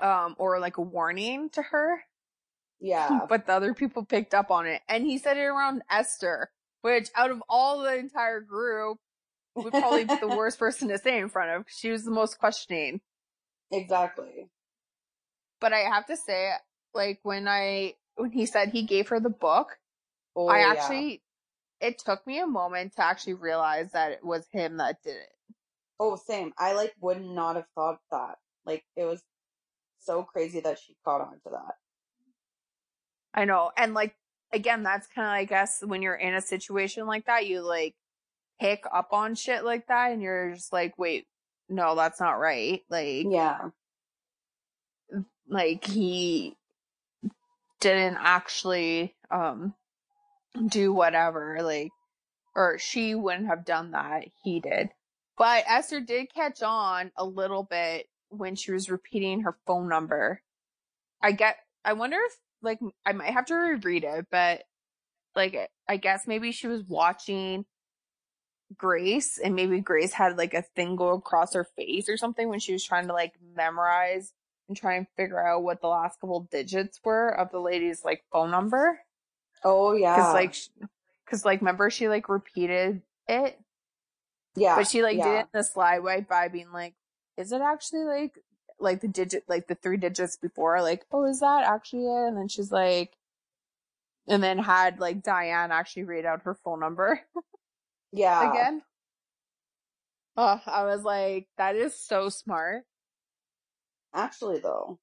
Um, or like a warning to her. Yeah. But the other people picked up on it. And he said it around Esther, which out of all the entire group, would probably be the worst person to say in front of. she was the most questioning. Exactly. But I have to say, like when I when he said he gave her the book, Oh, I actually it took me a moment to actually realize that it was him that did it. Oh, same. I like would not have thought that. Like it was so crazy that she caught on to that. I know. And like again, that's kind of I guess when you're in a situation like that, you like pick up on shit like that and you're just like, "Wait, no, that's not right." Like Yeah. like he didn't actually um do whatever like or she wouldn't have done that he did. But esther did catch on a little bit when she was repeating her phone number. I get i wonder if like i might have to reread it but like i guess maybe she was watching grace and maybe grace had like a thing go across her face or something when she was trying to like memorize and try and figure out what the last couple digits were of the lady's like phone number Oh yeah. because like because like remember she like repeated it yeah. but she like did yeah. it in a sly way by being like is it actually like like the digit like the three digits before like oh is that actually it and then she's like and then had like diane actually read out her phone number Yeah. again oh i was like that is so smart Actually though.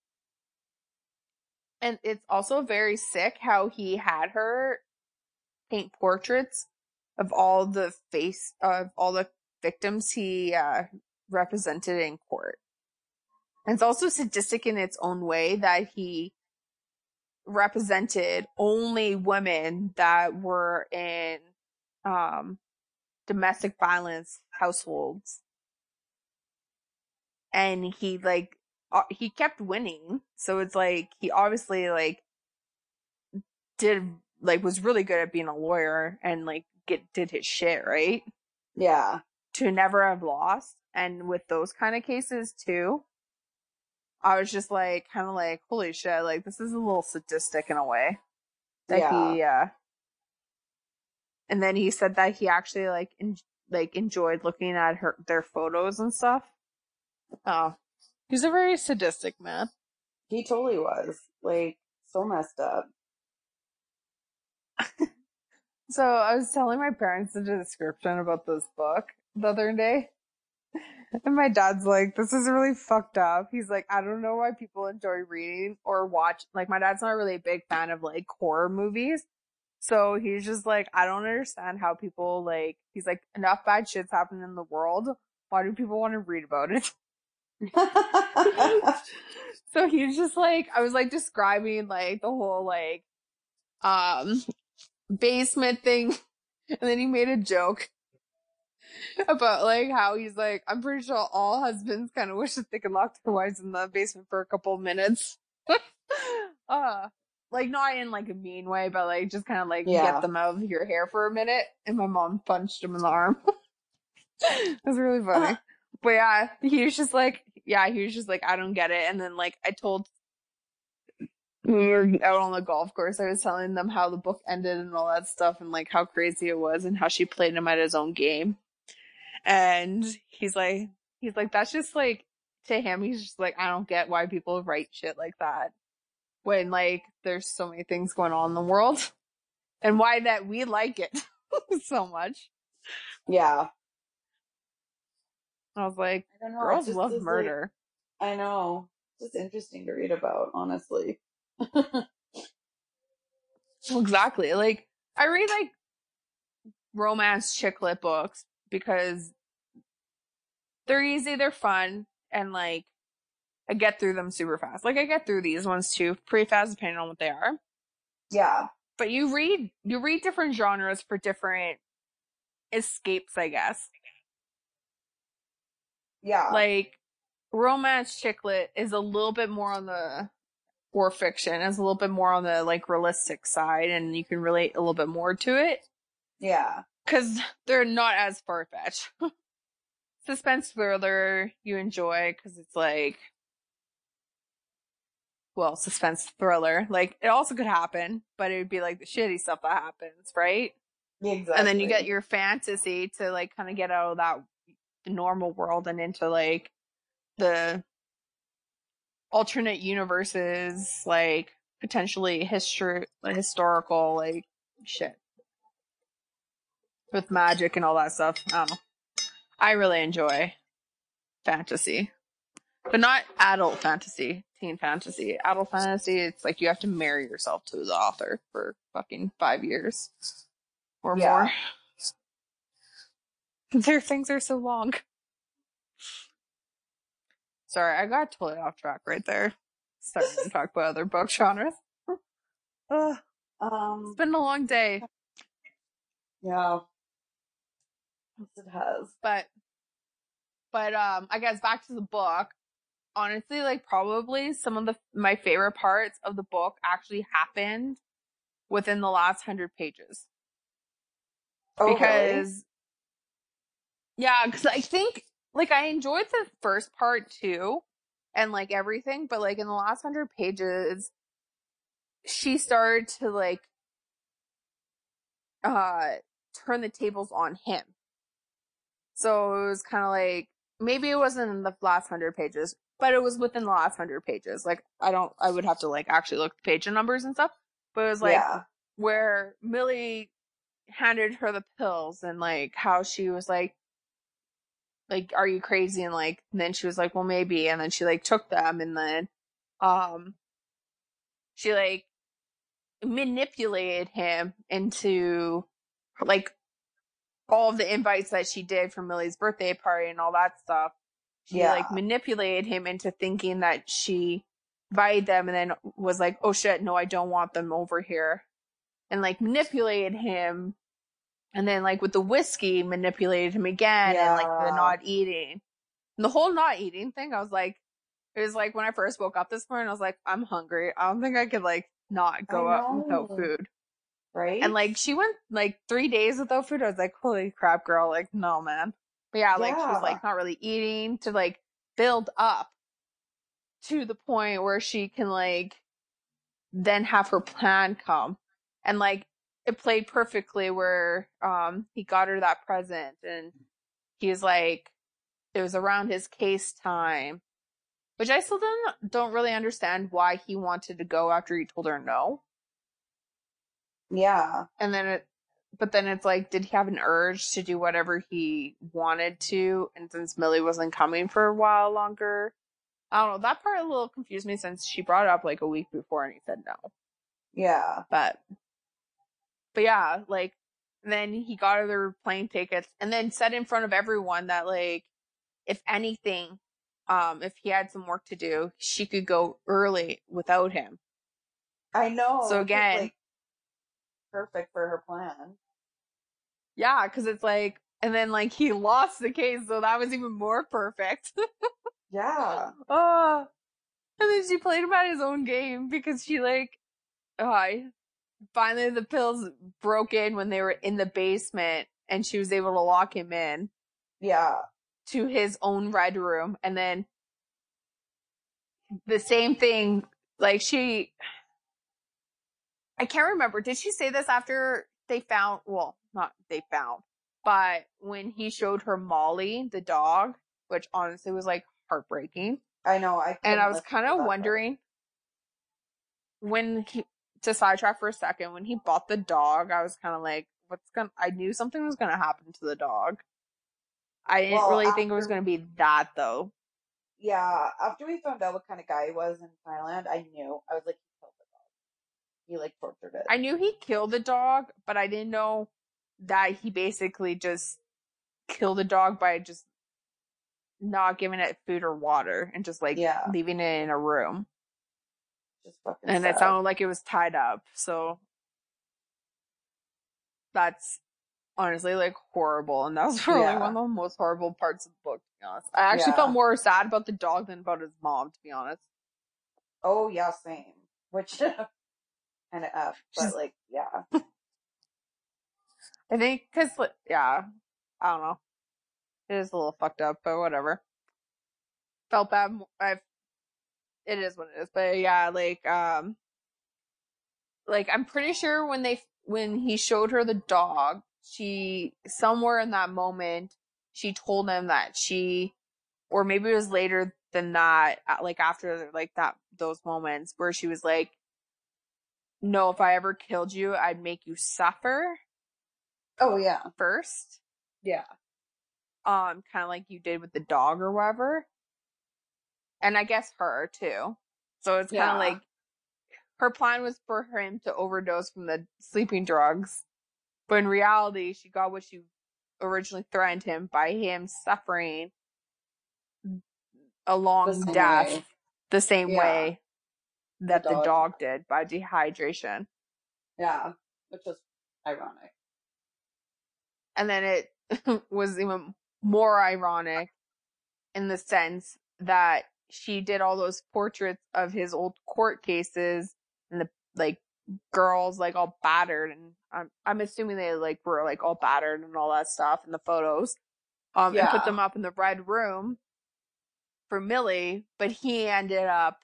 And it's also very sick how he had her paint portraits of all the face of all the victims he uh, represented in court. And it's also sadistic in its own way that he represented only women that were in um, domestic violence households. And he like uh, he kept winning, so it's like he obviously like did like was really good at being a lawyer and like get did his shit right Yeah. to never have lost and with those kind of cases too i was just like kind of like holy shit like this is a little sadistic in a way that Yeah. he uh and then he said that he actually like en- like enjoyed looking at her their photos and stuff oh he's a very sadistic man He totally was. Like so messed up. So I was telling my parents the description about this book the other day. And my dad's like, this is really fucked up. He's like, I don't know why people enjoy reading or watch. Like, my dad's not really a big fan of like horror movies. So he's just like, I don't understand how people like, he's like, enough bad shit's happening in the world. Why do people want to read about it? so he's just like I was like describing like the whole like um basement thing and then he made a joke about like how he's like I'm pretty sure all husbands kind of wish that they could lock their wives in the basement for a couple of minutes. uh like not in like a mean way, but like just kind of like Yeah. get them out of your hair for a minute. And my mom punched him in the arm. it was really funny. But yeah, he was just like, yeah, he was just like, I don't get it. And then like I told when we were out on the golf course, I was telling them how the book ended and all that stuff and like how crazy it was and how she played him at his own game. And he's like, he's like, that's just like, to him, he's just like, I don't get why people write shit like that when like there's so many things going on in the world and why that we like it so much. yeah. I was like, I don't know. girls love this, like- murder. I know. It's just interesting to read about, honestly. Well, exactly. Like I read like romance chick lit books because they're easy, they're fun, and like I get through them super fast. Like I get through these ones too, pretty fast depending on what they are. Yeah. But you read you read different genres for different escapes, I guess. Yeah. Like romance chick lit is a little bit more on the or fiction is a little bit more on the like realistic side and you can relate a little bit more to it. yeah. because they're not as far fetched. Suspense thriller you enjoy because it's like, well, suspense thriller. Like it also could happen, but it would be like the shitty stuff that happens, right? Exactly. and then you get your fantasy to like kind of get out of that normal world and into like the alternate universes like potentially history historical like shit. With magic and all that stuff i i really enjoy fantasy but not adult fantasy teen fantasy. Adult fantasy it's like you have to marry yourself to the author for fucking five years or Yeah. more their things are so long sorry i got totally off track right there starting to talk about other book genres Ugh, um it's been a long day yeah. Yes, it has. but but um i guess back to the book honestly like probably some of the my favorite parts of the book actually happened within the last 100 pages Oh, really? because yeah because i think like i enjoyed the first part too and like everything but like in the last 100 pages she started to like uh turn the tables on him so it was kind of like maybe it wasn't in the last 100 pages but it was within the last 100 pages like i don't i would have to like actually look at the page numbers and stuff but it was like yeah. where Millie handed her the pills and like how she was like like are you crazy and like and then she was like well maybe and then she like took them and then um she like manipulated him into like all of the invites that she did for Millie's birthday party and all that stuff she Yeah. like manipulated him into thinking that she invited them and then was like, oh shit, no, I don't want them over here. And like manipulated him. And then like with the whiskey, manipulated him again and like the not eating. And the whole not eating thing, I was like, it was like when I first woke up this morning, I was like, I'm hungry. I don't think I could like not go out without food. Right? And like she went like three days without food. I was like, holy crap, girl. Like, no, man. But yeah, like she was like not really eating to like build up to the point where she can like then have her plan come. And like it played perfectly where um he got her that present and he was like it was around his case time. Which I still don't don't really understand why he wanted to go after he told her no. yeah. and then it but then it's like did he have an urge to do whatever he wanted to and since millie wasn't coming for a while longer i don't know that part a little confused me since she brought it up like a week before and he said no Yeah. but but yeah like then he got her the plane tickets and then said in front of everyone that like if anything um if he had some work to do she could go early without him I know. So again- like, perfect for her plan. yeah because it's like and then like he lost the case so that was even more perfect Yeah. Oh, and then she played him at his own game because she like, oh, I finally the pills broke in when they were in the basement, and she was able to lock him in Yeah. to his own red room, and then the same thing. Like she, I can't remember. Did she say this after they found? Well, not they found, but when he showed her Molly, the dog, which honestly was like heartbreaking. I know. I and I was kind of that wondering when he to sidetrack for a second when he bought the dog. I was kind of like, "What's gonna?" I knew something was gonna happen to the dog. I didn't Well, really think it was gonna be that though. Yeah. After we found out what kind of guy he was in Thailand, I knew. I was like, he killed the dog. He like tortured it. I knew he killed the dog, but I didn't know that he basically just killed the dog by just not giving it food or water and just like Yeah. leaving it in a room. Just fucking and it sounded like it was tied up. So that's honestly like horrible, and that was probably Yeah. one of the most horrible parts of the book. To be honest, I actually Yeah. felt more sad about the dog than about his mom. To be honest, Oh yeah, same. Which kind of f, but like yeah, I think because yeah, I don't know, it is a little fucked up, but whatever. Felt bad. I've it is what it is, but yeah, like um, like I'm pretty sure when they when he showed her the dog, she somewhere in that moment she told him that she or maybe it was later than that like after like that those moments where she was like no if i ever killed you i'd make you suffer Oh yeah. first Yeah. um kind of like you did with the dog or whatever and i guess her too so it's kind Yeah. of like her plan was for him to overdose from the sleeping drugs but in reality she got what she originally threatened him by him suffering a long The death way. the same Yeah. way that the dog. dog did by dehydration Yeah. Which was ironic. and then it was even more ironic in the sense that she did all those portraits of his old court cases and the like girls like all battered and I'm I'm assuming they like were like all battered and all that stuff in the photos. Um and put them up in the red room for Millie, but he ended up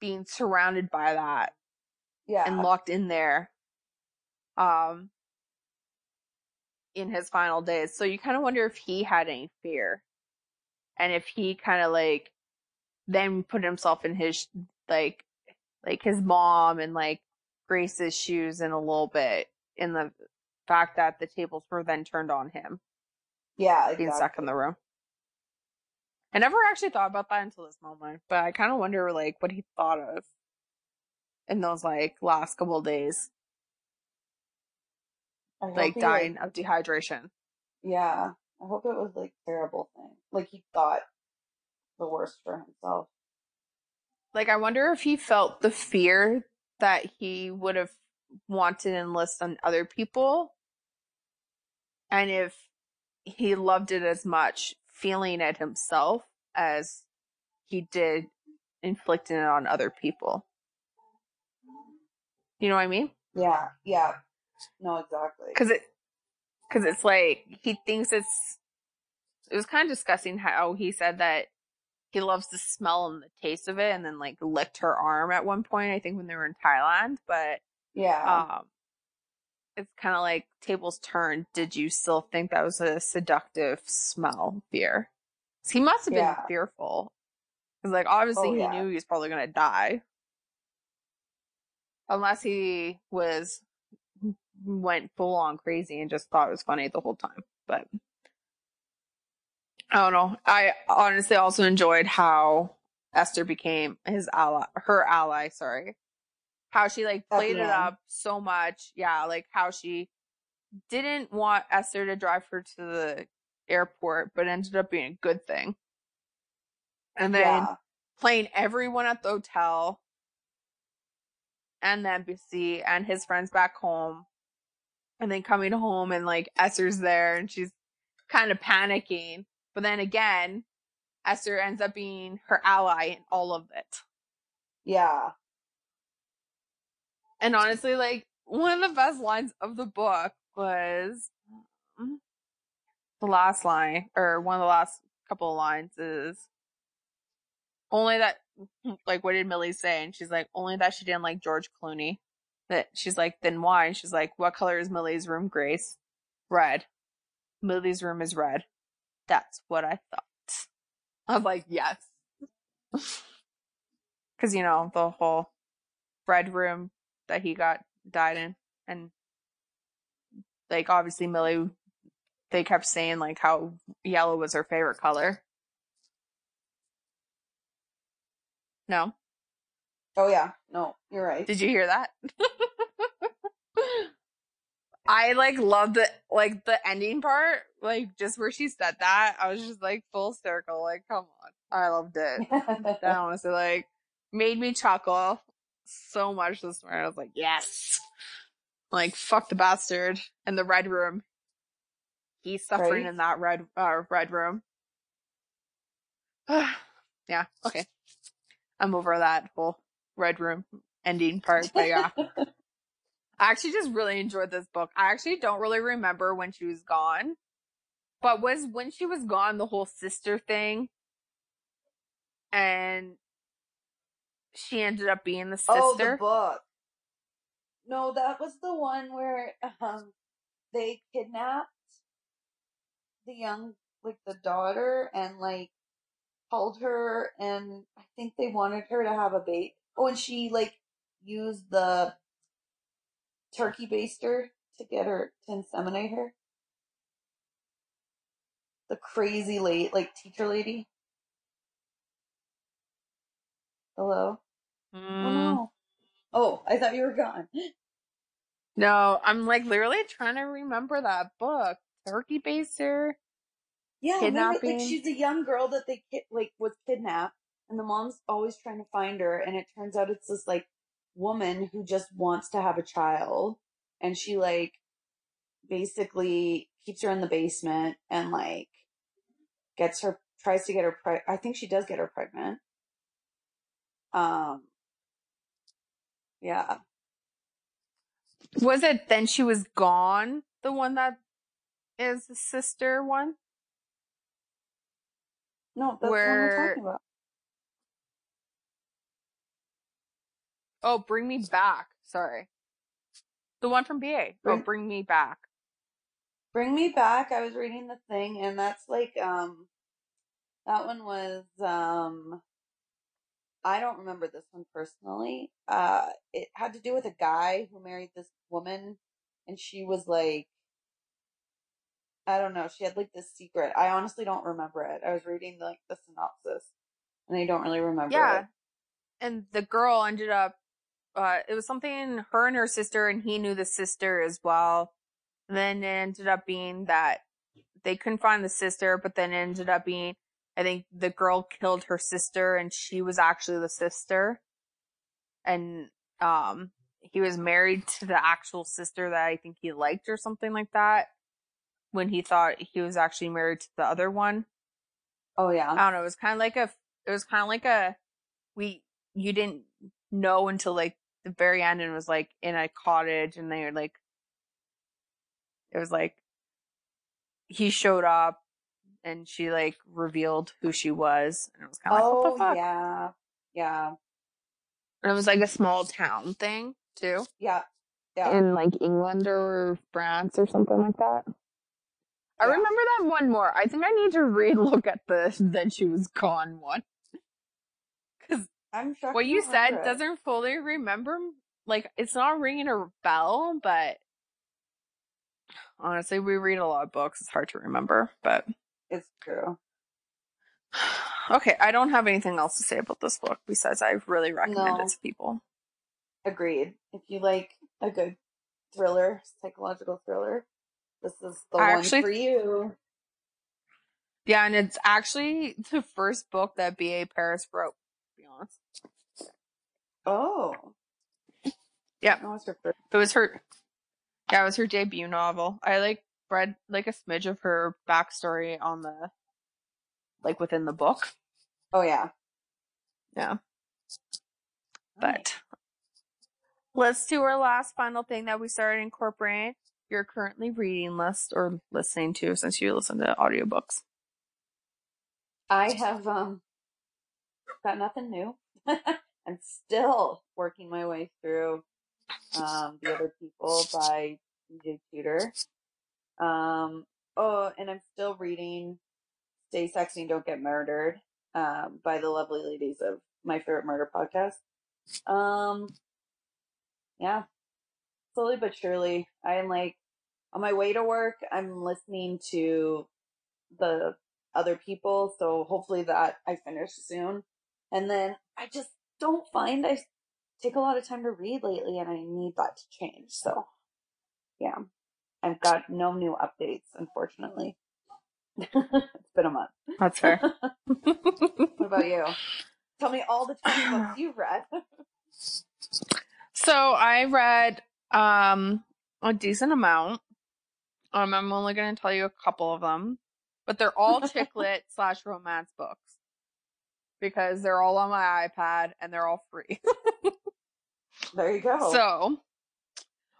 being surrounded by that Yeah. and locked in there um in his final days so you kind of wonder if he had any fear and if he kind of like then put himself in his like like his mom and like grace's shoes in a little bit in the fact that the tables were then turned on him yeah. being stuck in the room i never actually thought about that until this moment but i kind of wonder like what he thought of in those like last couple of days like dying of dehydration. yeah. I hope it was like terrible thing. Like he thought the worst for himself. Like I wonder if he felt the fear that he would have wanted to enlist on other people and if he loved it as much feeling it himself as he did inflicting it on other people. You know what I mean? Yeah. Yeah. No, exactly. Cuz it cuz it's like he thinks it's it was kind of discussing how he said that he loves the smell and the taste of it and then like licked her arm at one point i think when they were in thailand but Yeah. um it's kind of like tables turned did you still think that was a seductive smell fear 'Cause he must have been Yeah. fearful because like obviously Oh, he yeah. knew he was probably gonna die unless he was went full on crazy and just thought it was funny the whole time but I don't know. I honestly also enjoyed how Esther became his ally, her ally, sorry. How she like played it up so much. Yeah, like how she didn't want Esther to drive her to the airport, but ended up being a good thing. And then yeah. playing everyone at the hotel and the embassy and his friends back home. And then coming home and like Esther's there and she's kind of panicking. But then again, Esther ends up being her ally in all of it. Yeah. And honestly, like one of the best lines of the book was um, the last line, or one of the last couple of lines is only that, like, what did Millie say? And she's like, only that she didn't like George Clooney. That she's like, then why? And she's like, what color is Millie's room, Grace? Red. Millie's room is red. That's what I thought. I'm like, yes. Cause you know, the whole red room that he got died in and like obviously Millie they kept saying like how yellow was her favorite color. No. Oh yeah. No, you're right. Did you hear that? I like love the like the ending part, like just where she said that. I was just like full circle, like come on. I loved it. That honestly like made me chuckle so much this morning. I was like, yes. Like fuck the bastard in the red room. He's suffering Right. in that red uh red room. yeah, okay. I'm over that whole red room ending part, but yeah. I actually just really enjoyed this book. I actually don't really remember when she was gone. But was when she was gone the whole sister thing and she ended up being the sister. oh, the book. No, that was the one where um they kidnapped the young like the daughter and like held her and I think they wanted her to have a baby. Oh, and she like used the turkey baster to get her to inseminate her. The crazy late like teacher lady. Hello. Oh Mm. no. Oh, I thought you were gone. No, I'm like literally trying to remember that book. Turkey Baster. Yeah, remember, like she's a young girl that they like was kidnapped, and the mom's always trying to find her, and it turns out it's this like woman who just wants to have a child, and she like basically keeps her in the basement and like gets her tries to get her pre- I think she does get her pregnant. Um, yeah, Was it Then She Was Gone? The one that is the sister one? no, that's the one Where- we're talking about. Oh, Bring Me Back. Sorry. The one from BA. Oh, Bring- Bring Me Back. Bring Me Back. I was reading the thing, and that's like um, that one was um, I don't remember this one personally. Uh, it had to do with a guy who married this woman, and she was like, I don't know, she had like this secret. I honestly don't remember it. I was reading like the synopsis, and I don't really remember Yeah. it. And the girl ended up, uh, it was something, her and her sister, and he knew the sister as well. And then it ended up being that they couldn't find the sister, but then it ended up being, I think the girl killed her sister and she was actually the sister. And, um, he was married to the actual sister that I think he liked or something like that when he thought he was actually married to the other one. Oh yeah, I don't know. It was kind of like a. It was kind of like a. We you didn't know until like the very end, and was like in a cottage, and they were like. It was like. He showed up, and she like revealed who she was, and it was kind of like what oh the fuck. yeah, yeah, And it was like a small town thing too, yeah, yeah. in like England or France or something like that. I Yeah. remember that one more. I think I need to re-look at the then she was gone one. I'm shocked. what you said it. doesn't fully remember like it's not ringing a bell but honestly we read a lot of books it's hard to remember but It's true. okay i don't have anything else to say about this book besides i really recommend No. it to people Agreed. If you like a good thriller, psychological thriller, this is the I one actually- for you. yeah and it's actually the first book that ba paris wrote to be honest Oh. Yeah. That was her first. it was her yeah it was her debut novel i like read like a smidge of her backstory on the like within the book Oh yeah. Yeah. But let's do our last final thing that we started incorporating your currently reading list or listening to since you listen to audiobooks. I have um got nothing new. I'm still working my way through um the other people by C.J. Tudor. Um oh and I'm still reading Stay Sexy and Don't Get Murdered um by the lovely ladies of my favorite murder podcast. Um yeah. Slowly but surely. I'm like on my way to work I'm listening to the other people, so hopefully that I finish soon. And then I just don't find I take a lot of time to read lately, and I need that to change. So, yeah, I've got no new updates, unfortunately. it's been a month. That's fair. What about you? Tell me all the 20 books you've read. so I read um a decent amount. Um, I'm only going to tell you a couple of them, but they're all chick lit slash romance books because they're all on my iPad and they're all free. there you go. So,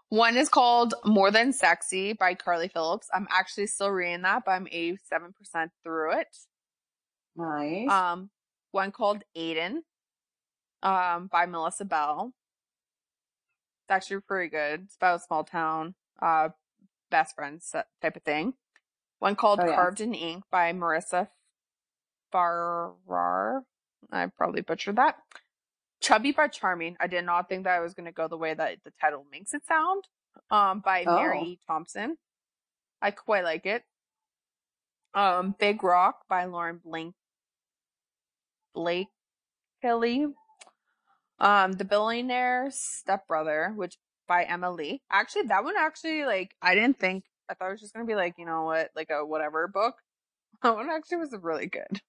one is called More Than Sexy by Carly Phillips. I'm actually still reading that, but I'm 87% through it. nice. Um, one called Aiden, um, by Melissa Bell. It's actually pretty good. It's about a small town, uh, best friends type of thing. One called Oh, yeah. Carved in Ink by Marissa Farrar. I probably butchered that. Chubby but Charming. I did not think that I was going to go the way that the title makes it sound. Um, by Oh. Mary E. Thompson. I quite like it. Um, Big Rock by Lauren Blake. Blake Kelly. Um, The Billionaire's Stepbrother, which by Emma Lee. Actually, that one actually like I didn't think I thought it was just gonna be like you know what like a whatever book. That one actually was really good.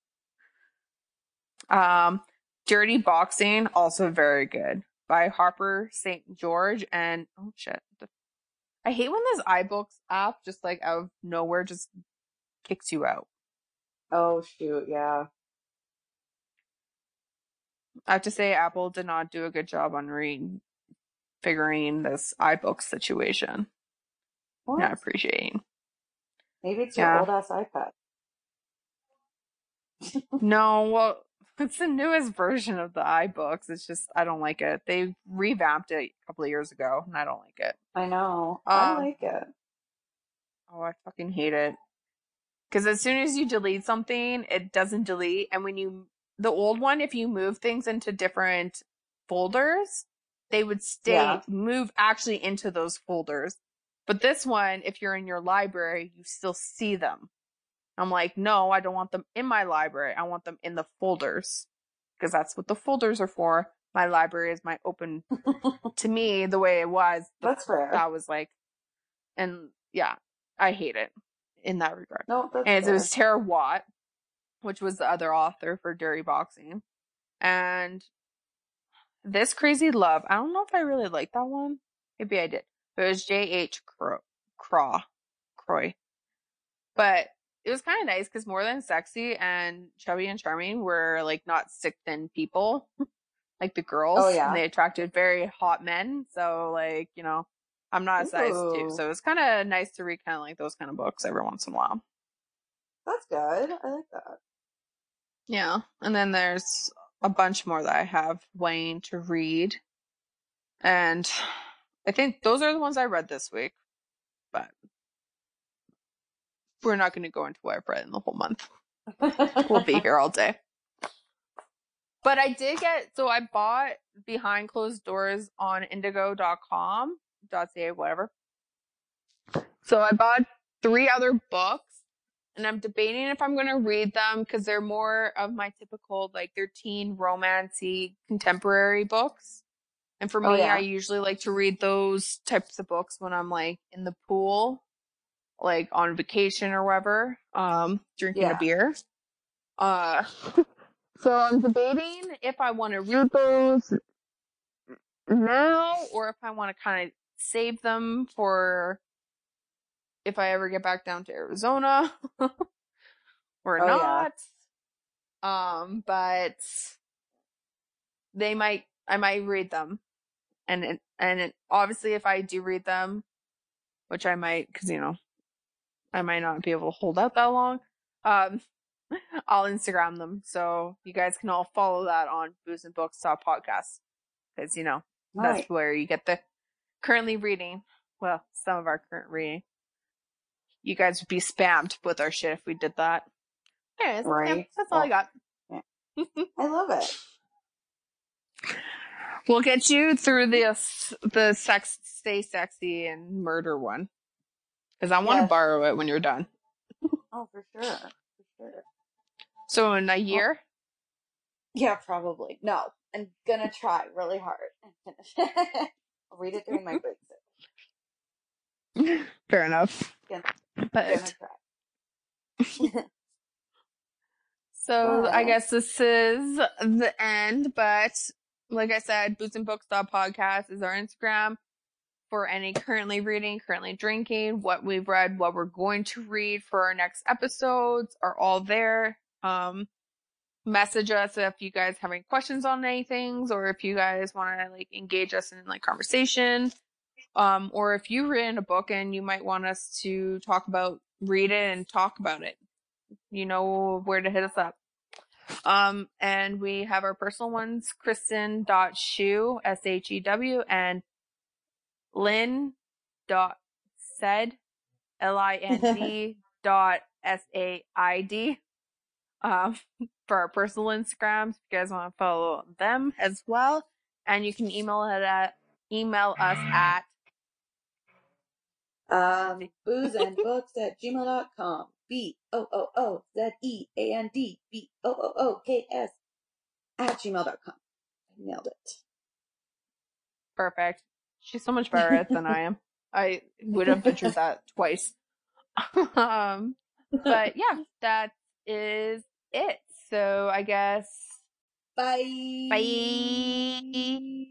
Um, Dirty Boxing also very good by Harper St. George and oh shit, I hate when this iBooks app just like out of nowhere just kicks you out. Oh shoot, yeah. I have to say, Apple did not do a good job on re figuring this iBooks situation. What? Not appreciating. Maybe it's your Yeah. old ass iPad. No, well, it's the newest version of the iBooks. It's just I don't like it. They revamped it a couple of years ago, and I don't like it. I know. I Um, like it. Oh, I fucking hate it. Because as soon as you delete something, it doesn't delete, and when you the old one, if you move things into different folders, they would stay Yeah. move actually into those folders. But this one, if you're in your library, you still see them. I'm like, no, I don't want them in my library. I want them in the folders because that's what the folders are for. My library is my open to me the way it was. That's fair. That was like, and yeah, I hate it in that regard. no, that's And it was Tara Wyatt, which was the other author for Dirty Boxing. And This Crazy Love, I don't know if I really like that one. Maybe I did. It was J.H. Craw. Craw. Croy. But it was kind of nice because More Than Sexy and Chubby and Charming were like not sick thin people. like the oh, girls. Oh, yeah. And they attracted very hot men. So like, you know, I'm not a size two. So it's kind of nice to read kind of like those kind of books every once in a while. That's good. I like that. Yeah. And then there's a bunch more that I have waiting to read. And I think those are the ones I read this week. But we're not going to go into what I've read in the whole month. We'll be here all day. But I did get, so I bought Behind Closed Doors on indigo.com, .ca, whatever. So I bought three other books and I'm debating if I'm going to read them because they're more of my typical, like, they're teen romancy contemporary books. And for oh, me, Oh, yeah. I usually like to read those types of books when I'm like in the pool, like on vacation or whatever, um, drinking Yeah. a beer. Uh, so I'm debating if I want to read those now or if I want to kind of save them for if I ever get back down to Arizona or Oh, yeah. not. Um, but they might, I might read them. And and obviously if I do read them, which I might, cause you know, I might not be able to hold out that long. Um, I'll Instagram them. So you guys can all follow that on Booze and Books podcast. Cause you know, Nice. that's where you get the currently reading. Well, some of our current reading. You guys would be spammed with our shit if we did that. Anyways, yeah, Right. that's all I got. I love it. We'll get you through this the sex stay sexy and murder one. Because I want to Yes. borrow it when you're done. Oh, for sure. For sure. So in a year? Yeah, probably. No, I'm gonna try really hard and finish. I'll read it during my breaks. Fair enough. But Gonna. So I guess this is the end, but like I said, Booze and Books podcast is our Instagram for any currently reading, currently drinking, what we've read, what we're going to read for our next episodes are all there. Um, message us if you guys have any questions on anything or if you guys want to like engage us in like conversation. Um, or if you read a book and you might want us to talk about, read it and talk about it you know where to hit us up. Um, and we have our personal ones, Kristen.Shew, S-H-E-W, and Lynn dot said L I N D dot S A I D um, for our personal Instagrams. If you guys want to follow them as well, and you can email it at email us at Um, booze and books at gmail.com. B O O O Z E A N D B O O O K S at gmail.com. I nailed it. perfect. She's so much better at it than I am. I would have butchered that twice. um, but yeah, that is it. So I guess Bye. bye.